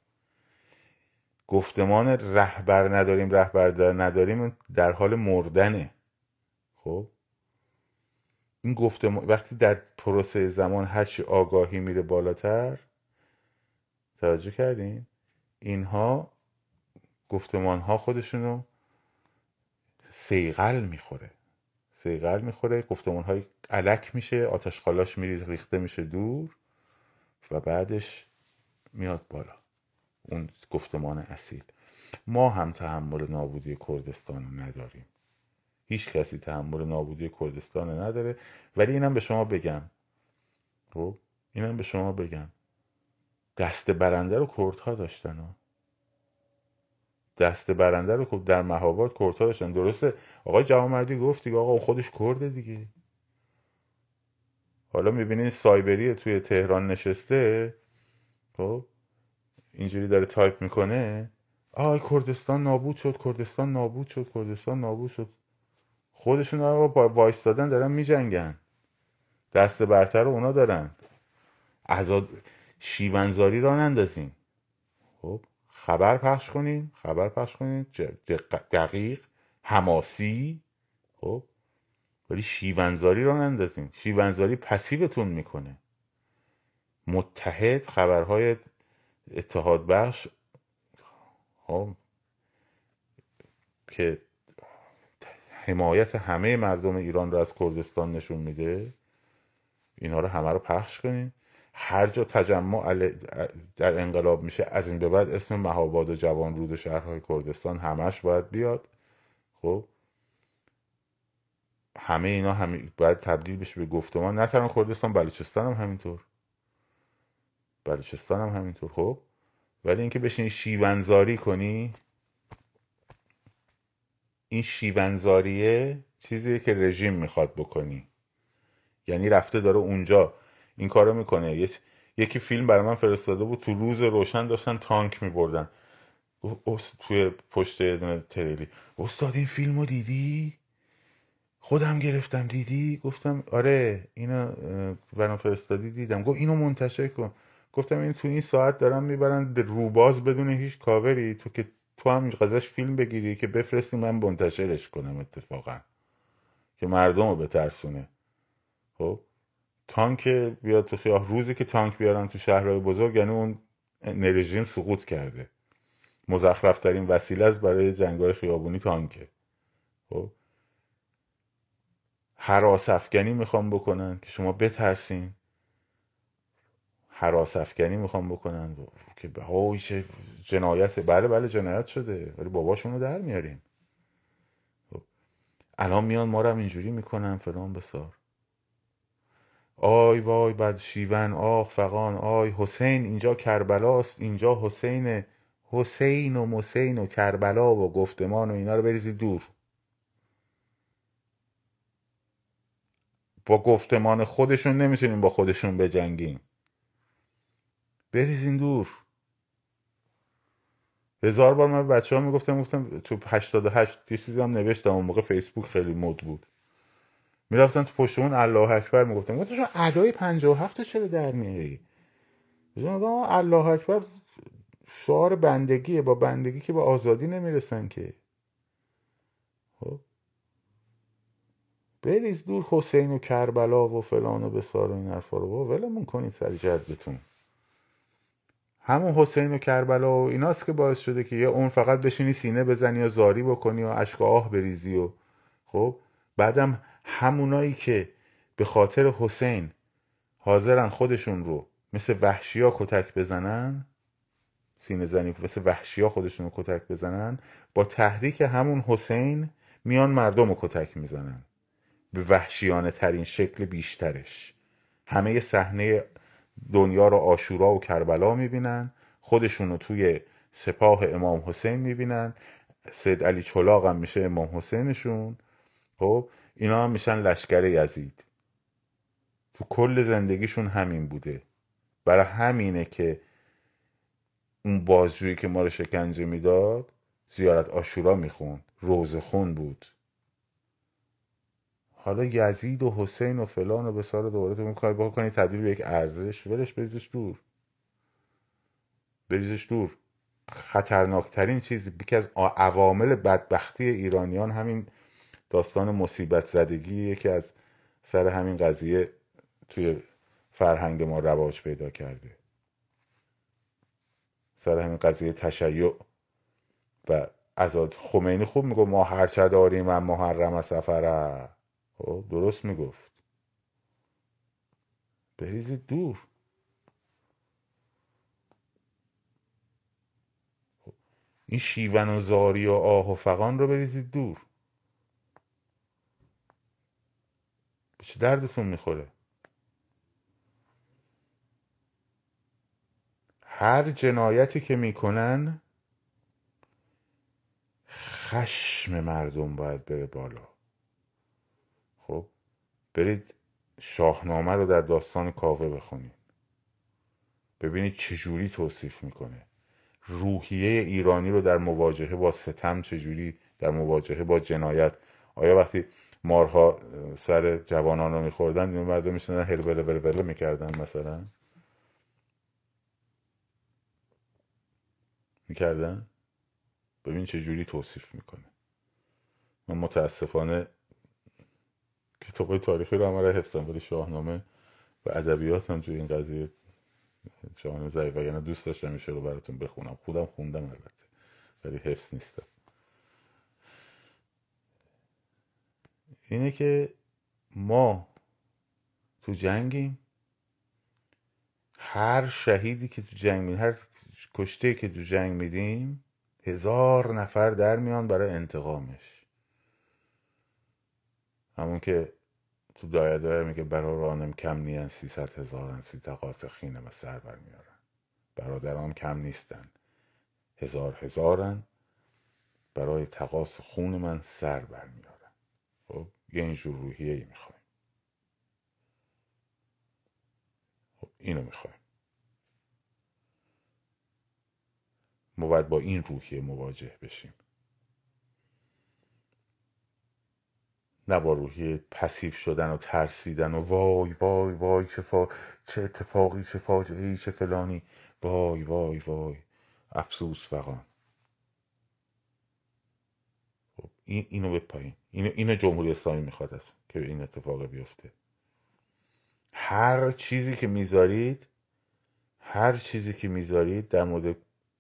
گفتمان رهبر نداریم رهبر نداریم در حال مردنه. خب؟ این گفتمان وقتی در پروسه زمان هرچی آگاهی میره بالاتر توجه کردین؟ اینها گفتمان ها خودشونو سیغل می‌خوره. سیغل می‌خوره گفتمان های علک میشه آتش خالاش میریز ریخته میشه دور و بعدش میاد بالا. اون گفتمان اصیل. ما هم تحمل نابودی کردستان رو نداریم. هیچ کسی تحمل نابودی کردستان نداره. ولی اینم به شما بگم. خب؟ اینم به شما بگم. دست برنده رو کردها داشتن. دست برنده رو خب در مهابات کردها داشتن. درسته؟ آقای جوامردی گفت دیگه آقا خودش کرده دیگه. حالا می‌بینین سایبری توی تهران نشسته؟ خب؟ اینجوری داره تایپ می‌کنه. آی کردستان نابود شد کردستان نابود شد کردستان نابود شد. خودشون با وایستادن دارن میجنگن. دست برتر رو اونا دارن. انقدر شیون زاری راه نندازین. خب خبر پخش کنین خبر پخش کنین. دقیق حماسی. خب ولی شیونزاری را نندازین. شیونزاری پسیوتون می‌کنه. متحد خبرهای اتحاد بخش خب که حمایت همه مردم ایران رو از کردستان نشون میده اینا رو همه رو پخش کنیم. هر جا تجمع در انقلاب میشه از این به بعد اسم مهاباد و جوان رود و شهرهای کردستان همش باید بیاد. خب همه اینا هم باید تبدیل بشه به گفتمان. نه تنها کردستان بلوچستان هم همینطور. بلوچستان هم همینطور خب؟ ولی اینکه بشینی شیونزاری کنی این شیونزاریه چیزیه که رژیم می‌خواد بکنی. یعنی رفته داره اونجا. این کارو می‌کنه. یکی فیلم برای من فرستاده بود تو روز روشن داشتن تانک میبردن. توی پشت یه تریلی. استاد این فیلمو دیدی؟ خودم گرفتم دیدی؟ گفتم آره اینو برام فرستادی دیدم. گفت اینو منتشر کن. گفتم این تو این ساعت دارم می‌برن روباز بدون هیچ کاوری. تو که تو هم ازش فیلم بگیری که بفرستی من منتشرش کنم اتفاقا. که مردم رو بترسونه. خب؟ تانک بیاد تو خیاه روزی که تانک بیارن تو شهرهای بزرگ یعنی اون رژیم سقوط کرده. مزخرفترین وسیله است برای جنگای خیابونی تانکه. خب؟ حراس می‌خوام بکنن که شما بترسین. حراس افکنی می‌خوام بکنن که به جنایت. بله بله جنایت شده. ولی باباشون رو در میاریم. خب. الان میان ما رو هم اینجوری می‌کنن فلان بسار. آی وای بد شیون آخ فقان آی حسین اینجا کربلاست اینجا حسین حسین و مسین و کربلا و گفتمان و اینا رو بریزید دور. با گفتمان خودشون نمی‌تونیم با خودشون بجنگیم. بریزین دور. هزار بار من بچه ها می‌گفتم گفتم تو 88 یه چیزی هم نوشتم. اون موقع فیسبوک خیلی مد بود. می‌رفتن تو پشت اون الله اکبر می‌گفتم گفتم شما ادای 57 چرا در میاری الله اکبر شعار بندگیه. با بندگی که با آزادی نمی‌رسن که. خب. بریز دور حسین و کربلا و فلان و بسار و این حرفا رو. ولمون کنید سر جدتون. همون حسین و کربلا و ایناست که باعث شده که یا اون فقط بشینی سینه بزنی و زاری بکنی و اشک آه بریزی و خب؟ بعدم همونایی که به خاطر حسین حاضرن خودشون رو مثل وحشیا کتک بزنن سینه زنی مثل وحشیا خودشون رو کتک بزنن با تحریک همون حسین میان مردم رو کتک می‌زنن. به وحشیانه ترین شکل بیشترش. همه صحنه دنیا رو آشورا و کربلا می‌بینن خودشون رو توی سپاه امام حسین می‌بینن. سید علی چلاق هم میشه امام حسینشون. خب اینا هم میشن لشکر یزید. تو کل زندگیشون همین بوده. برای همینه که اون بازجویی که ما رو شکنجه می‌داد زیارت آشورا می‌خوند. روزخون بود. حالا یزید و حسین و فلان و بسار دوباره تو می‌خوای بکنی تبدیل به یک ارزش. ولش بریزش دور. بریزش دور. خطرناکترین چیز یکی از عوامل بدبختی ایرانیان همین داستان مصیبت زدگی که از سر همین قضیه توی فرهنگ ما رواج پیدا کرده. سر همین قضیه تشیع و ازاد. خمینی خوب میگو ما هرچه داریم و محرم سفره. خب درست می‌گفت. بریزید دور. خب، این شیون و زاری و آه و فقان رو بریزید دور. به چه دردتون می‌خوره؟ هر جنایتی که می‌کنن خشم مردم باید بره بالا. برید شاهنامه رو در داستان کاوه بخونید. ببینید چجوری توصیف می‌کنه. روحیه ایرانی رو در مواجهه با ستم چجوری در مواجهه با جنایت. آیا وقتی مارها سر جوانان رو میخوردن این مردم میشنن هل بله بله بله می‌کردن مثلا؟ می‌کردن؟ ببین چه جوری توصیف می‌کنه. من متاسفانه کتاب تاریخی رو همه حفظم ولی شاهنامه و ادبیات هم توی این قضیه شاهنامه ضعیف. یعنی دوست داشتم میشه رو براتون بخونم. خودم خوندم البته ولی حفظ نیستم. اینه که ما تو جنگیم. هر شهیدی که تو جنگ میدیم هر کشته که تو جنگ میدیم هزار نفر در میان برای انتقامش. همون که تو دایه دایه میگه برا رانم کم نیان سیصد هزارن سی تقاس خینم سر برمیارن. برادران کم نیستن. هزار هزارن برای تقاس خون من سر برمیارن. خب یه اینجور روحیه ای می‌خوایم. خب اینو می‌خوایم. ما باید با این روحیه مواجه بشیم. نه با روحیه پسیف شدن و ترسیدن و وای وای وای چه, فا... چه اتفاقی چه فاجعه ای چه فلانی. وای وای وای. افسوس فقان خب این اینو بپایین اینو اینو جمهوری اسلامی می‌خواد است که این اتفاق بیفته. هر چیزی که می‌ذارید هر چیزی که می‌ذارید در مورد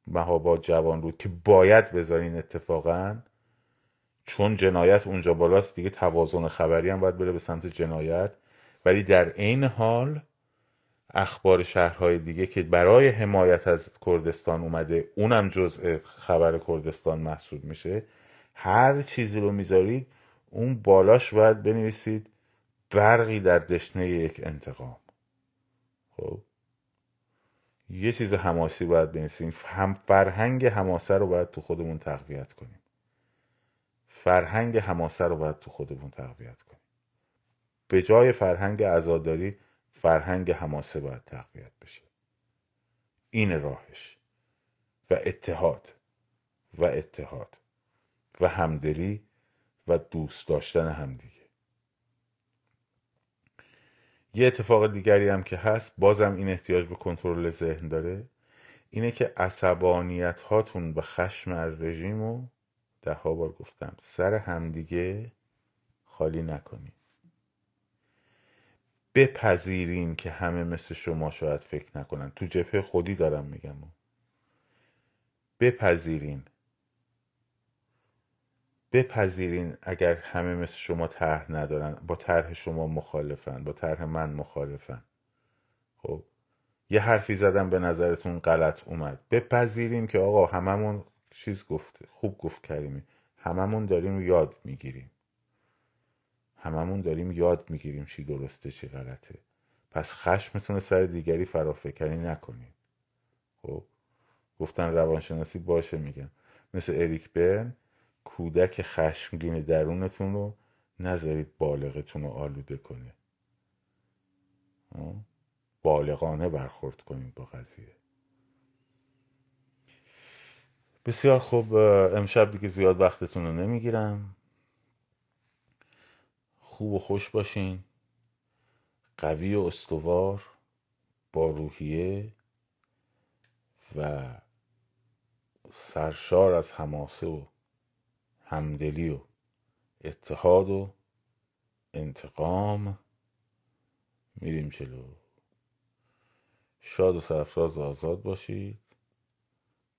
مهاباد جوان بود که باید بذارین اتفاقا چون جنایت اونجا بالاست دیگه توازن خبری هم باید بره به سمت جنایت. ولی در عین حال اخبار شهرهای دیگه که برای حمایت از کردستان اومده اونم جزء خبر کردستان محسوب میشه. هر چیزی رو می‌ذارید اون بالاش باید بنویسید برقی در دشنه یک انتقام. خب؟ یه چیز حماسی باید بنویسیم. هم فرهنگ حماسه رو باید تو خودمون تقویت کنیم. فرهنگ حماسه رو باید تو خودمون تقویت کنیم. به جای فرهنگ عزاداری فرهنگ حماسه باید تقویت بشه. این راهش. و اتحاد. و اتحاد. و همدلی و دوست داشتن همدیگه. یه اتفاق دیگری هم که هست بازم این احتیاج به کنترل ذهن داره اینه که عصبانیت هاتون به خشم از رژیم رو ده ها بار گفتم سر همدیگه خالی نکنید بپذیرین که همه مثل شما شاید فکر نکنن. تو جبهه خودی دارم میگم. بپذیرین. بپذیرین اگر همه مثل شما طرح ندارن. با طرح شما مخالفن. با طرح من مخالفن. خب یه حرفی زدم به نظرتون غلط اومد. بپذیریم که آقا هممون چیز گفته خوب گفت کریمی. هممون داریم یاد می‌گیریم. هممون داریم یاد می‌گیریم چی درسته چی غلطه. پس خشمتون سر دیگری فرافکنی نکنید. خب؟ گفتن روانشناسی باشه میگم مثل اریک برن کودک خشمگین درونتون رو نذارید بالغتون رو آلوده کنه. بالغانه برخورد کنید با قضیه. بسیار خوب امشب دیگه زیاد وقتتون رو نمی‌گیرم. خوب و خوش باشین. قوی و استوار با روحیه و سرشار از حماسه و همدلی و اتحاد و انتقام. میریم جلو. شاد و سرفراز و آزاد باشید.